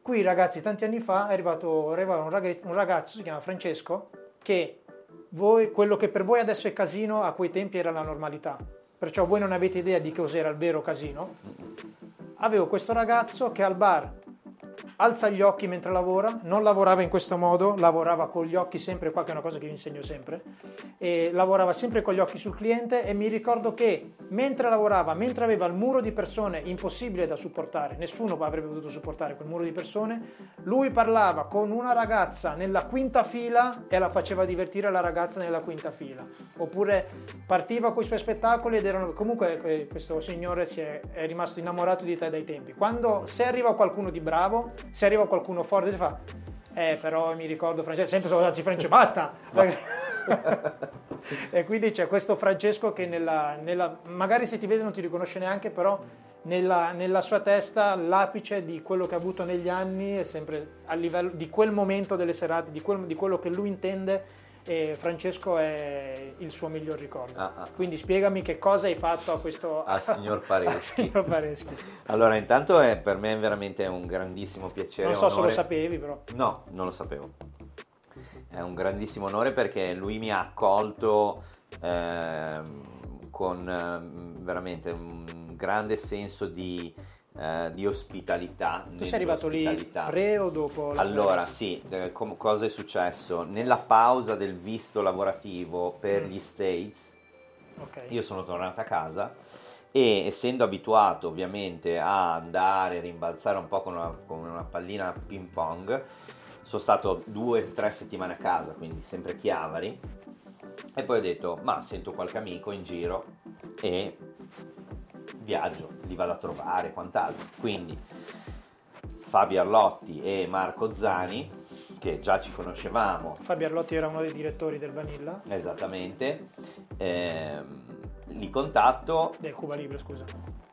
qui ragazzi tanti anni fa è arrivato, arrivato un, ragazzo, un ragazzo, si chiama Francesco, che voi, quello che per voi adesso è casino a quei tempi era la normalità. Perciò voi non avete idea di cos'era il vero casino. Avevo questo ragazzo che al bar alza gli occhi mentre lavora, non lavorava in questo modo, lavorava con gli occhi sempre, qua che è una cosa che io insegno sempre, e lavorava sempre con gli occhi sul cliente e mi ricordo che mentre lavorava, mentre aveva il muro di persone impossibile da supportare, nessuno avrebbe potuto supportare quel muro di persone, lui parlava con una ragazza nella quinta fila e la faceva divertire la ragazza nella quinta fila, oppure partiva con i suoi spettacoli ed erano comunque eh, questo signore si è, è rimasto innamorato di te dai tempi. Quando se arriva qualcuno di bravo, se arriva qualcuno forte, si fa eh, però mi ricordo Francesco, sempre sono andati Francesco, basta! e quindi c'è questo Francesco che nella, nella, magari se ti vede non ti riconosce neanche, però nella, nella, sua testa l'apice di quello che ha avuto negli anni è sempre a livello di quel momento delle serate, di, quel, di quello che lui intende e Francesco è il suo miglior ricordo. Ah, ah. Quindi spiegami che cosa hai fatto a questo a signor Pareschi. signor Pareschi. allora, intanto è, per me è veramente un grandissimo piacere. Non so onore. se lo sapevi, però. No, non lo sapevo. È un grandissimo onore perché lui mi ha accolto eh, con eh, veramente un grande senso di eh, di ospitalità. Tu sei arrivato lì pre o dopo? allora, sì, eh, com- cosa è successo? Nella pausa del visto lavorativo per mm. gli States, okay. io sono tornato a casa e essendo abituato ovviamente a andare, a rimbalzare un po' con una, con una pallina ping pong, sono stato due o tre settimane a casa, quindi sempre chiavari, e poi ho detto, ma sento qualche amico in giro e viaggio, li vado a trovare e quant'altro. Quindi Fabio Arlotti e Marco Zani, che già ci conoscevamo. Fabio Arlotti era uno dei direttori del Vanilla. Esattamente. Ehm, li contatto. Del Cuba Libre, scusa.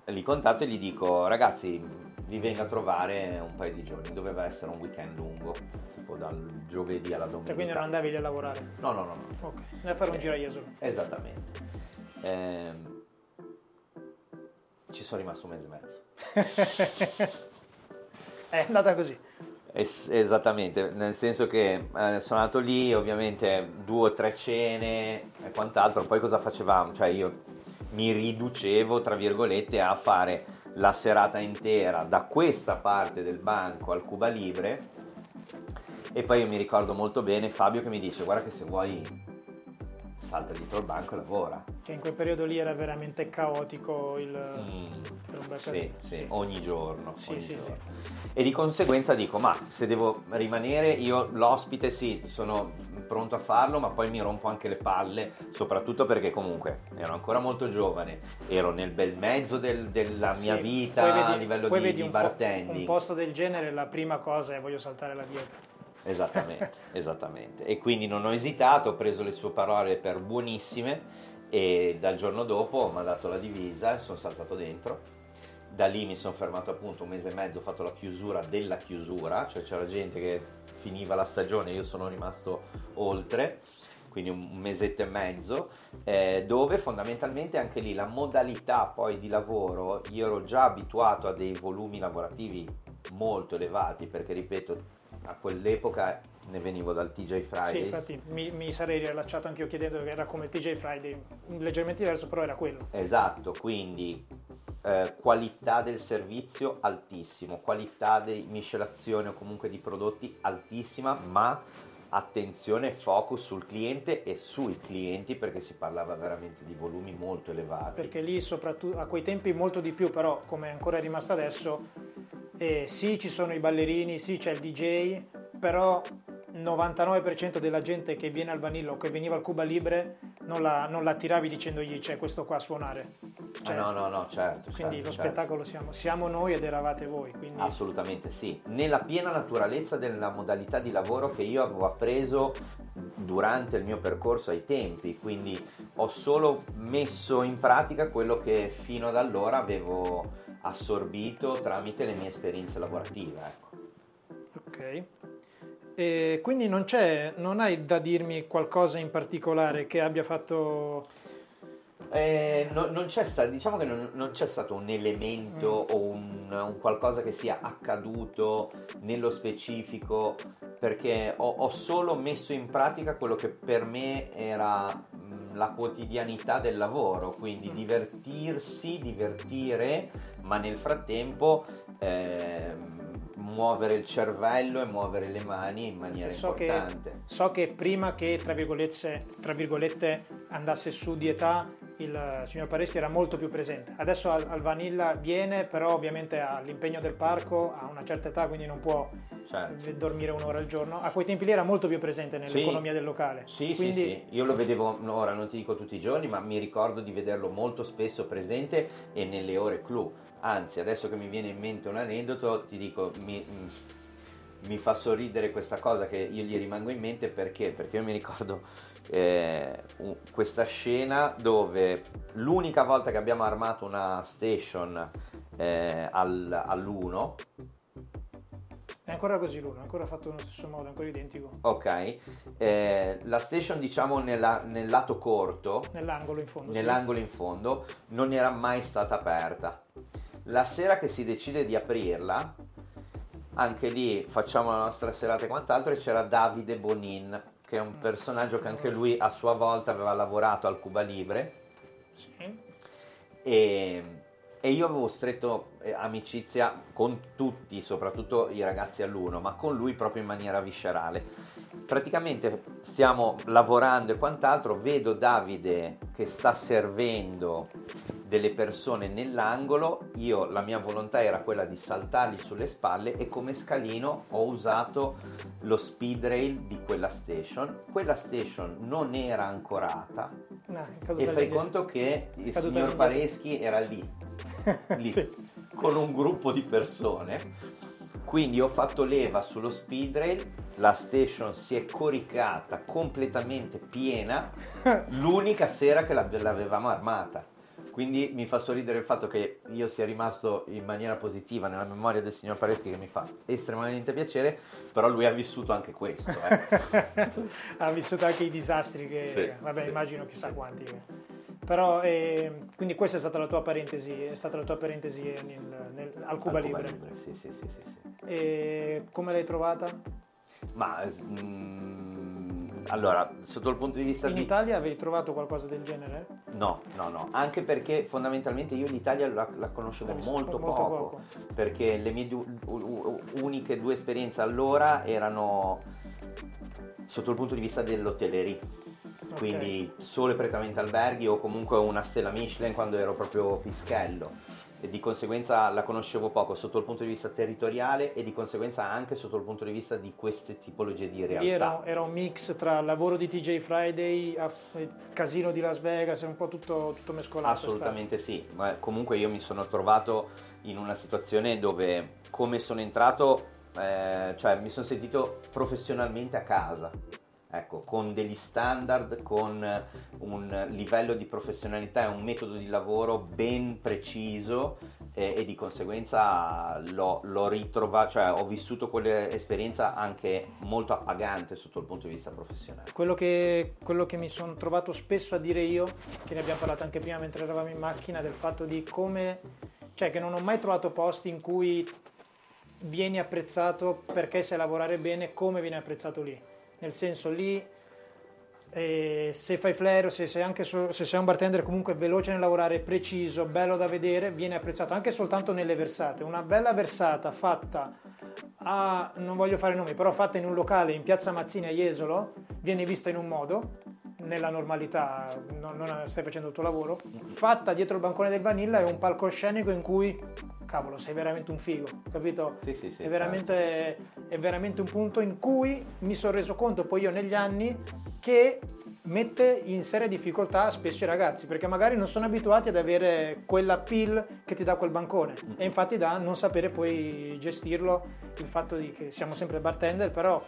Li contatto e gli dico, ragazzi, vi vengo a trovare un paio di giorni. Doveva essere un weekend lungo, tipo dal giovedì alla domenica. E quindi non andavi lì a lavorare? No, no, no. no. Ok, andavi a fare un eh, giro a Jesolo. Esattamente. Ehm, ci sono rimasto un mese e mezzo. È andata così. Es- esattamente, nel senso che eh, sono andato lì, ovviamente due o tre cene e quant'altro, poi cosa facevamo? Cioè io mi riducevo, tra virgolette, a fare la serata intera da questa parte del banco al Cuba Libre e poi io mi ricordo molto bene Fabio che mi dice guarda che se vuoi salta dietro il banco e lavora. Che in quel periodo lì era veramente caotico il... Mm, sì, sì, ogni giorno. Sì, ogni sì, giorno. E di conseguenza dico, ma se devo rimanere, io l'ospite sì, sono pronto a farlo, ma poi mi rompo anche le palle, soprattutto perché comunque ero ancora molto giovane, ero nel bel mezzo del, della mia vita vedi, a livello di, di bartending. Un posto del genere, la prima cosa è voglio saltare là dietro. Esattamente, esattamente. E quindi non ho esitato, ho preso le sue parole per buonissime e dal giorno dopo mi ha dato la divisa e sono saltato dentro. Da lì mi sono fermato appunto un mese e mezzo, ho fatto la chiusura della chiusura, cioè c'era gente che finiva la stagione, io sono rimasto oltre, quindi un mesetto e mezzo, eh, dove fondamentalmente anche lì la modalità poi di lavoro, io ero già abituato a dei volumi lavorativi molto elevati, perché ripeto, a quell'epoca ne venivo dal TJ Friday. Sì, infatti mi, mi, sarei riallacciato anche io chiedendo che era come il TJ Friday, leggermente diverso, però era quello. Esatto, quindi eh, qualità del servizio altissimo, qualità di miscelazione o comunque di prodotti altissima, ma attenzione e focus sul cliente e sui clienti perché si parlava veramente di volumi molto elevati. Perché lì soprattutto a quei tempi molto di più, però come è ancora rimasto adesso, eh, sì ci sono i ballerini, sì c'è il DJ, però 99% della gente che viene al Vanilla o che veniva al Cuba Libre non la, non la tiravi dicendogli c'è questo qua a suonare. Cioè, ah, no, no, no, certo. Quindi certo, lo certo. spettacolo siamo, siamo, noi ed eravate voi. Quindi... Assolutamente sì. Nella piena naturalezza della modalità di lavoro che io avevo appreso durante il mio percorso ai tempi, quindi ho solo messo in pratica quello che fino ad allora avevo assorbito tramite le mie esperienze lavorative. Ecco. Ok. E quindi non, c'è, non hai da dirmi qualcosa in particolare che abbia fatto... Eh, no, non c'è sta, diciamo che non, non, c'è stato un elemento mm. o un, un, qualcosa che sia accaduto nello specifico perché ho, ho, solo messo in pratica quello che per me era mh, la quotidianità del lavoro, quindi mm. divertirsi, divertire, ma nel frattempo eh, muovere il cervello e muovere le mani in maniera so importante. Che, so che prima che, tra virgolette, tra virgolette, andasse su di età, il signor Pareschi era molto più presente. Adesso al, al Vanilla viene, però ovviamente ha l'impegno del parco, ha una certa età, quindi non può certo. dormire un'ora al giorno. A quei tempi lì era molto più presente nell'economia sì. del locale. Sì, quindi... sì, sì, io lo vedevo, ora non ti dico tutti i giorni, ma mi ricordo di vederlo molto spesso presente e nelle ore clou. Anzi, adesso che mi viene in mente un aneddoto, ti dico, mi, mi fa sorridere questa cosa che io gli rimango in mente perché? Perché io mi ricordo eh, questa scena dove l'unica volta che abbiamo armato una station eh, al, all'1 è ancora così l'uno, ancora fatto nello stesso modo, ancora identico. Ok, eh, la station diciamo nella, nel lato corto, nell'angolo in fondo, nell'angolo sì. in fondo, non era mai stata aperta. La sera che si decide di aprirla, anche lì facciamo la nostra serata e quant'altro, e c'era Davide Bonin, che è un personaggio che anche lui a sua volta aveva lavorato al Cuba Libre. Sì. E e io avevo stretto eh, amicizia con tutti, soprattutto i ragazzi all'uno, ma con lui proprio in maniera viscerale. Praticamente stiamo lavorando e quant'altro, vedo Davide che sta servendo delle persone nell'angolo, io la mia volontà era quella di saltargli sulle spalle e come scalino ho usato lo speed rail di quella station. Quella station non era ancorata no, e fai conto che il signor Pareschi era lì, lì sì. con un gruppo di persone. Quindi ho fatto leva sullo speed rail, la station si è coricata completamente piena, l'unica sera che l'avevamo armata. Quindi mi fa sorridere il fatto che io sia rimasto in maniera positiva nella memoria del signor Pareschi che mi fa estremamente piacere, però lui ha vissuto anche questo. Eh. ha vissuto anche i disastri che, sì, vabbè, sì. immagino chissà quanti. Però, eh, quindi questa è stata la tua parentesi, è stata la tua parentesi nel, nel, al Cuba, al Libre. Cuba Libre. Sì, sì, sì, sì, E come l'hai trovata? Ma... Mm, allora, sotto il punto di vista in di... Italia avevi trovato qualcosa del genere? No, no, no, anche perché fondamentalmente io l'Italia la, la conoscevo molto, molto, poco, poco, perché le mie du- uniche due esperienze allora erano sotto il punto di vista dell'hotellerie. Okay. Quindi solo e prettamente alberghi o comunque una stella Michelin quando ero proprio pischello e di conseguenza la conoscevo poco sotto il punto di vista territoriale e di conseguenza anche sotto il punto di vista di queste tipologie di realtà. Era, era un mix tra lavoro di TJ Friday, casino di Las Vegas, un po' tutto, tutto mescolato. Assolutamente sì, ma comunque io mi sono trovato in una situazione dove come sono entrato, eh, cioè mi sono sentito professionalmente a casa ecco, con degli standard, con un livello di professionalità e un metodo di lavoro ben preciso e, e di conseguenza l'ho, l'ho ritrovato, cioè ho vissuto quell'esperienza anche molto appagante sotto il punto di vista professionale. Quello che, quello che mi sono trovato spesso a dire io, che ne abbiamo parlato anche prima mentre eravamo in macchina, del fatto di come, cioè che non ho mai trovato posti in cui vieni apprezzato perché sai lavorare bene come viene apprezzato lì nel senso lì eh, se fai flare, se sei, anche so, se sei un bartender comunque veloce nel lavorare, preciso, bello da vedere, viene apprezzato anche soltanto nelle versate. Una bella versata fatta a, non voglio fare nomi, però fatta in un locale in piazza Mazzini a Jesolo, viene vista in un modo, nella normalità, non, non stai facendo il tuo lavoro, fatta dietro il bancone del Vanilla è un palcoscenico in cui cavolo, sei veramente un figo, capito? Sì, sì, sì. È veramente, certo. è veramente un punto in cui mi sono reso conto poi io negli anni che mette in seria difficoltà spesso i ragazzi perché magari non sono abituati ad avere quella pill che ti dà quel bancone mm. e infatti da non sapere poi gestirlo il fatto di che siamo sempre bartender però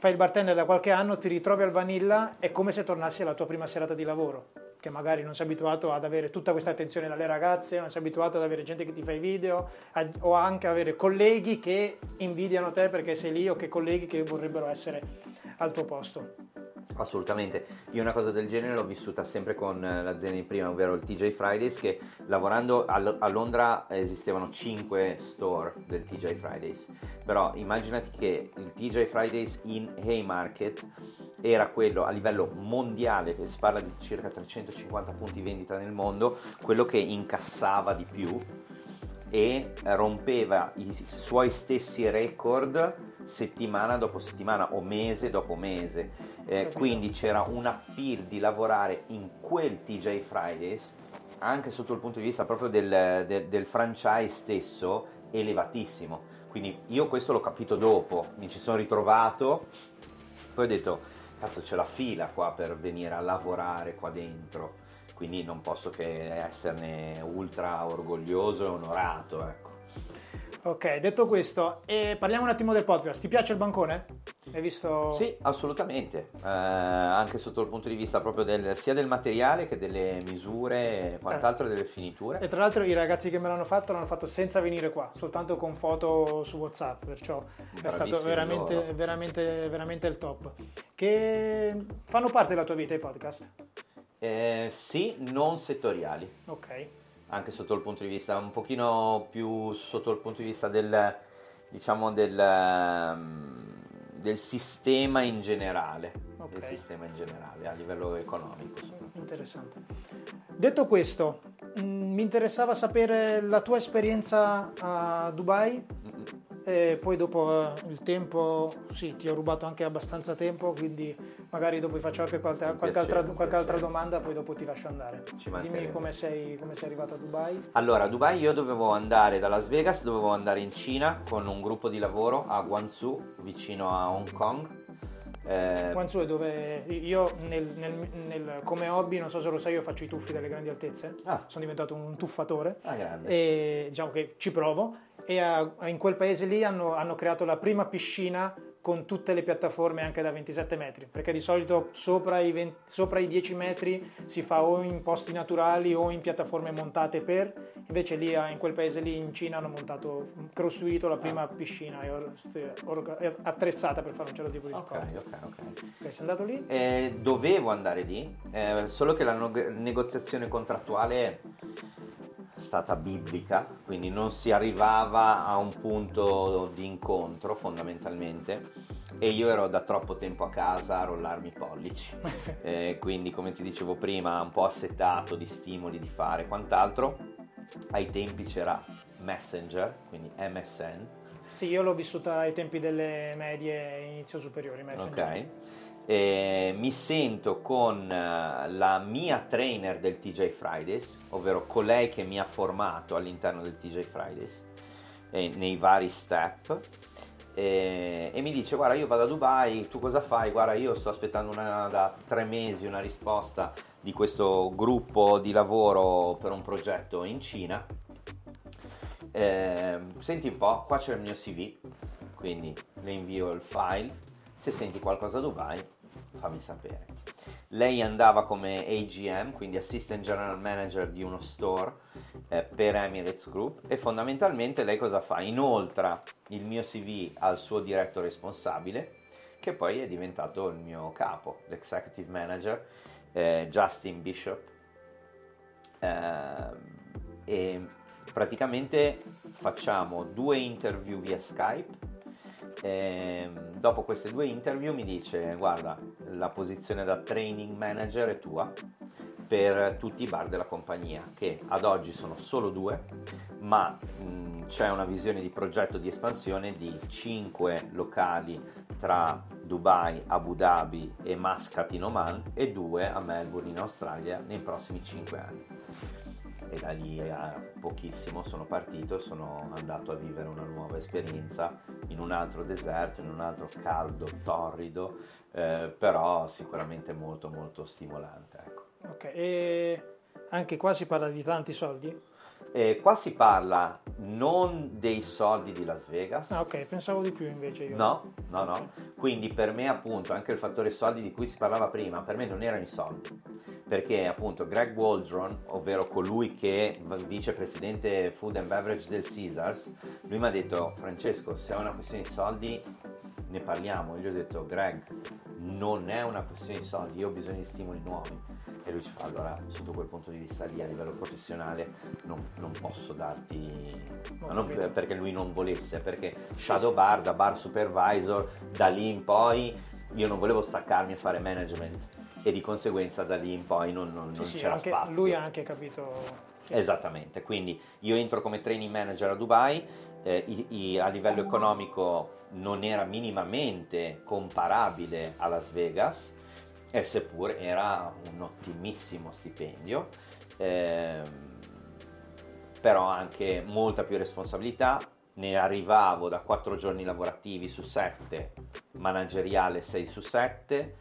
fai il bartender da qualche anno ti ritrovi al vanilla è come se tornassi alla tua prima serata di lavoro che magari non sei abituato ad avere tutta questa attenzione dalle ragazze, non sei abituato ad avere gente che ti fa i video a, o anche avere colleghi che invidiano te perché sei lì o che colleghi che vorrebbero essere al tuo posto. Assolutamente, io una cosa del genere l'ho vissuta sempre con l'azienda di prima, ovvero il TJ Fridays, che lavorando a Londra esistevano 5 store del TJ Fridays, però immaginati che il TJ Fridays in Haymarket era quello a livello mondiale, che si parla di circa 350 punti vendita nel mondo, quello che incassava di più e rompeva i suoi stessi record settimana dopo settimana o mese dopo mese. Eh, quindi c'era un appeal di lavorare in quel TJ Fridays anche sotto il punto di vista proprio del, del, del franchise stesso elevatissimo. Quindi io questo l'ho capito dopo, mi ci sono ritrovato, poi ho detto, cazzo c'è la fila qua per venire a lavorare qua dentro quindi non posso che esserne ultra orgoglioso e onorato. Ecco. Ok, detto questo, parliamo un attimo del podcast. Ti piace il bancone? Hai visto? Sì, assolutamente, eh, anche sotto il punto di vista proprio del, sia del materiale che delle misure e quant'altro eh. delle finiture. E tra l'altro i ragazzi che me l'hanno fatto l'hanno fatto senza venire qua, soltanto con foto su WhatsApp, perciò è stato veramente, veramente, veramente il top. Che fanno parte della tua vita i podcast? Eh, sì, non settoriali. Ok. Anche sotto il punto di vista, un pochino più sotto il punto di vista del, diciamo, del, um, del sistema in generale. Okay. Del sistema in generale, a livello economico. Interessante. Detto questo, mm, mi interessava sapere la tua esperienza a Dubai. E poi dopo eh, il tempo, sì, ti ho rubato anche abbastanza tempo, quindi magari dopo vi faccio anche qualche, qualche, piacere, altra, qualche altra, domanda, poi dopo ti lascio andare. Dimmi come sei, come sei arrivato a Dubai. Allora, a Dubai io dovevo andare da Las Vegas, dovevo andare in Cina con un gruppo di lavoro a Guangzhou, vicino a Hong Kong. Eh... È dove io nel, nel, nel, come hobby, non so se lo sai, io faccio i tuffi dalle grandi altezze, ah. sono diventato un tuffatore. Ah, e diciamo che ci provo. E a, in quel paese lì hanno, hanno, creato la prima piscina con tutte le piattaforme anche da 27 metri, perché di solito sopra i, 20, sopra i 10 metri si fa o in posti naturali o in piattaforme montate per, invece lì in quel paese lì in Cina hanno montato, costruito la prima piscina attrezzata per fare un certo tipo di sport. Ok, ok, ok. okay sei andato lì? Eh, dovevo andare lì, eh, solo che la no- negoziazione contrattuale stata biblica, quindi non si arrivava a un punto di incontro fondamentalmente e io ero da troppo tempo a casa a rollarmi i pollici, eh, quindi come ti dicevo prima un po' assetato di stimoli di fare quant'altro, ai tempi c'era Messenger, quindi MSN. Sì, io l'ho vissuta ai tempi delle medie inizio superiori, Messenger. Ok eh, mi sento con eh, la mia trainer del TJ Fridays, ovvero colei che mi ha formato all'interno del TJ Fridays eh, nei vari step e, e, mi dice guarda io vado a Dubai, tu cosa fai? Guarda io sto aspettando una, da tre mesi una risposta di questo gruppo di lavoro per un progetto in Cina. Eh, senti un po', qua c'è il mio CV, quindi le invio il file. Se senti qualcosa a Dubai fammi sapere. Lei andava come AGM, quindi Assistant General Manager di uno store eh, per Emirates Group e fondamentalmente lei cosa fa? Inoltra il mio CV al suo diretto responsabile che poi è diventato il mio capo, l'executive manager eh, Justin Bishop eh, e praticamente facciamo due interview via Skype e ehm, dopo queste due interview mi dice guarda la posizione da training manager è tua per tutti i bar della compagnia che ad oggi sono solo due ma mh, c'è una visione di progetto di espansione di 5 locali tra Dubai, Abu Dhabi e Muscat in Oman e due a Melbourne in Australia nei prossimi 5 anni e da lì a pochissimo sono partito e sono andato a vivere una nuova esperienza in un altro deserto, in un altro caldo, torrido, eh, però sicuramente molto molto stimolante. Ecco. Ok, e anche qua si parla di tanti soldi? Eh, qua si parla non dei soldi di Las Vegas. Ah, ok, pensavo di più invece io. No, no, no. Quindi per me, appunto, anche il fattore soldi di cui si parlava prima, per me non erano i soldi. Perché appunto Greg Waldron, ovvero colui che è vicepresidente food and beverage del Caesars, lui mi ha detto Francesco, se è una questione di soldi ne parliamo. E gli ho detto Greg, non è una questione di soldi, io ho bisogno di stimoli nuovi. E lui ci fa allora sotto quel punto di vista lì a livello professionale non, non posso darti ma non perché lui non volesse perché shadow bar da bar supervisor da lì in poi io non volevo staccarmi a fare management e di conseguenza da lì in poi non, non, sì, non sì, c'era anche, spazio. lui ha anche capito Esattamente, quindi io entro come training manager a Dubai, eh, i, i, a livello economico non era minimamente comparabile a Las Vegas, e seppur era un ottimissimo stipendio, eh, però anche molta più responsabilità, ne arrivavo da 4 giorni lavorativi su 7, manageriale 6 su 7,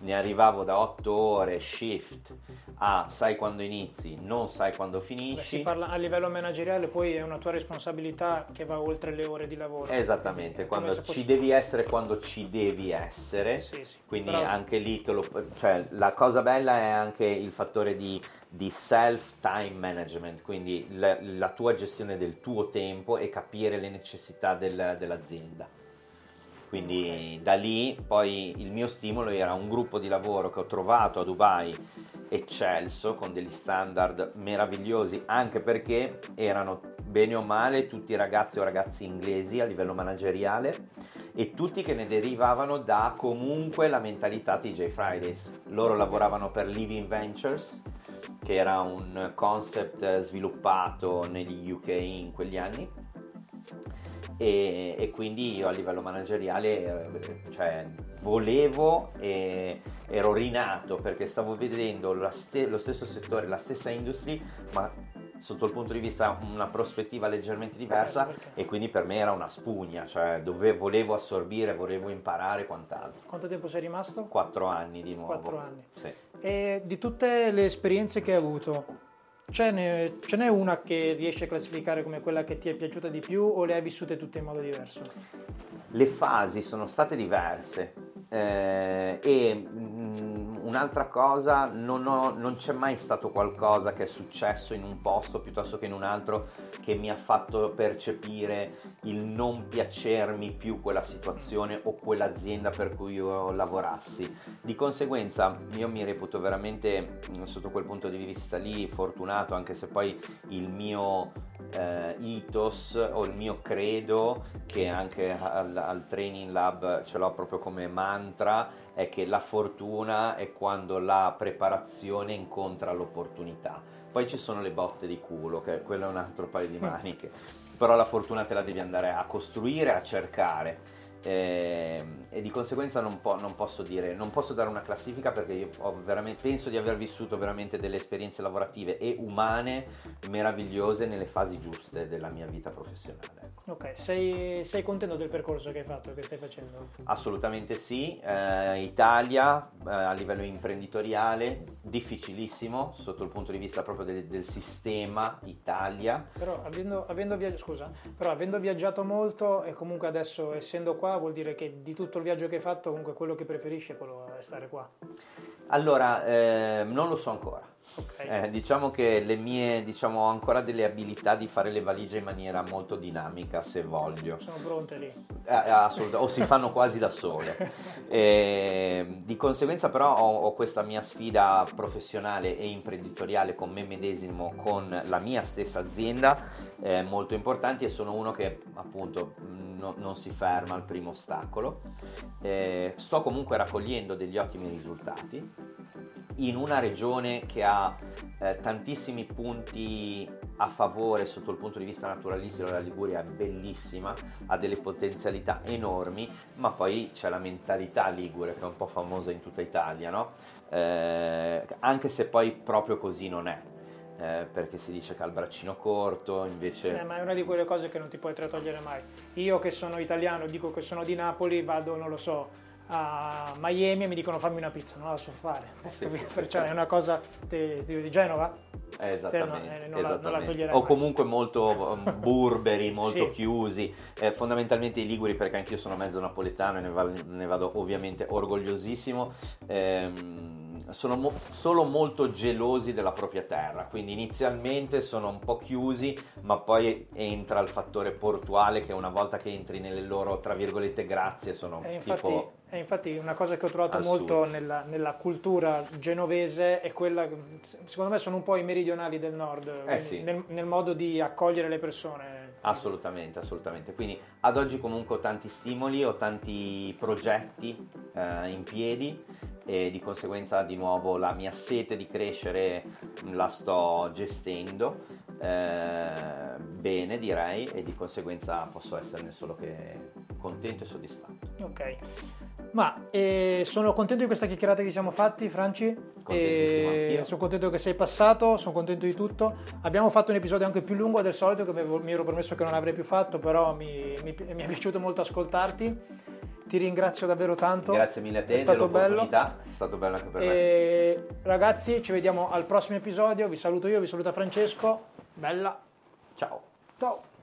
ne arrivavo da 8 ore shift a sai quando inizi, non sai quando finisci. Beh, si parla a livello manageriale, poi è una tua responsabilità che va oltre le ore di lavoro. Esattamente, quando ci fosse... devi essere quando ci devi essere. Sì, sì. Quindi Però... anche lì lo, cioè, la cosa bella è anche il fattore di, di self time management, quindi la, la, tua gestione del tuo tempo e capire le necessità del, dell'azienda. Quindi okay. da lì poi il mio stimolo era un gruppo di lavoro che ho trovato a Dubai eccelso, con degli standard meravigliosi, anche perché erano bene o male tutti ragazzi o ragazzi inglesi a livello manageriale e tutti che ne derivavano da comunque la mentalità TJ Fridays. Loro lavoravano per Living Ventures, che era un concept sviluppato negli UK in quegli anni. E, e, quindi io a livello manageriale eh, cioè, volevo e ero rinato perché stavo vedendo ste- lo stesso settore, la stessa industria, ma sotto il punto di vista una prospettiva leggermente diversa e quindi per me era una spugna, cioè dove volevo assorbire, volevo imparare e quant'altro. Quanto tempo sei rimasto? Quattro anni di nuovo. Quattro anni. Sì. E di tutte le esperienze che hai avuto, Ce n'è, ce n'è, una che riesci a classificare come quella che ti è piaciuta di più o le hai vissute tutte in modo diverso? Le fasi sono state diverse eh, e mh, mm, un'altra cosa, non, ho, non, c'è mai stato qualcosa che è successo in un posto piuttosto che in un altro che mi ha fatto percepire il non piacermi più quella situazione o quell'azienda per cui io lavorassi. Di conseguenza io mi reputo veramente mm, sotto quel punto di vista lì fortunato, anche se poi il mio eh, ethos o il mio credo, che anche al, al training lab ce l'ho proprio come mantra, è che la fortuna è quando la preparazione incontra l'opportunità. Poi ci sono le botte di culo, che quello è un altro paio di maniche, però la fortuna te la devi andare a costruire, a cercare eh, e di conseguenza non, po- non, posso dire, non posso dare una classifica perché io penso di aver vissuto veramente delle esperienze lavorative e umane meravigliose nelle fasi giuste della mia vita professionale. Ecco. Ok, sei, sei, contento del percorso che hai fatto, che stai facendo? Assolutamente sì, eh, Italia eh, a livello imprenditoriale difficilissimo sotto il punto di vista proprio del, del sistema Italia. Però avendo, avendo, viaggi- scusa, però avendo viaggiato molto e comunque adesso essendo qua vuol dire che di tutto il viaggio che hai fatto comunque quello che preferisci è quello è stare qua? Allora, eh, non lo so ancora. Okay. Eh, diciamo che le mie, diciamo, ho ancora delle abilità di fare le valigie in maniera molto dinamica, se voglio. Sono pronte lì. Eh, assolutamente, o si fanno quasi da sole. Eh, di conseguenza però ho, ho, questa mia sfida professionale e imprenditoriale con me medesimo, con la mia stessa azienda, eh, molto importanti e sono uno che appunto no, non si ferma al primo ostacolo. Eh, sto comunque raccogliendo degli ottimi risultati in una regione che ha eh, tantissimi punti a favore sotto il punto di vista naturalistico, la Liguria è bellissima, ha delle potenzialità enormi, ma poi c'è la mentalità ligure che è un po' famosa in tutta Italia, no? eh, anche se poi proprio così non è. Eh, perché si dice che ha il braccino corto, invece... Eh, ma è una di quelle cose che non ti puoi togliere mai. Io che sono italiano, dico che sono di Napoli, vado, non lo so, a Miami e mi dicono fammi una pizza, non la so fare. Eh sì, sì, Perciò sì, è una cosa di, di Genova? Eh, esattamente, eh, non, esattamente. La, non o comunque molto um, burberi, molto chiusi, eh, fondamentalmente i liguri perché anch'io sono mezzo napoletano e ne vado, ne vado ovviamente orgogliosissimo. Ehm, sono mo- solo molto gelosi della propria terra, quindi inizialmente sono un po' chiusi, ma poi entra il fattore portuale che una volta che entri nelle loro, tra virgolette, grazie sono e infatti, tipo... E infatti una cosa che ho trovato molto nella, nella, cultura genovese è quella, secondo me sono un po' i meridionali del nord, eh sì. nel, nel modo di accogliere le persone Assolutamente, assolutamente. Quindi ad oggi comunque ho tanti stimoli, ho tanti progetti eh, in piedi e di conseguenza di nuovo la mia sete di crescere la sto gestendo eh, bene direi e di conseguenza posso esserne solo che contento e soddisfatto. Ok, ma eh, sono contento di questa chiacchierata che ci siamo fatti Franci, e sono contento che sei passato, sono contento di tutto. Abbiamo fatto un episodio anche più lungo del solito che mi ero promesso che non avrei più fatto, però mi, mi, mi è piaciuto molto ascoltarti ti ringrazio davvero tanto. Grazie mille a te, è stato bello. È stato bello anche per e me. Ragazzi, ci vediamo al prossimo episodio. Vi saluto io, vi saluta Francesco. Bella. Ciao. Ciao.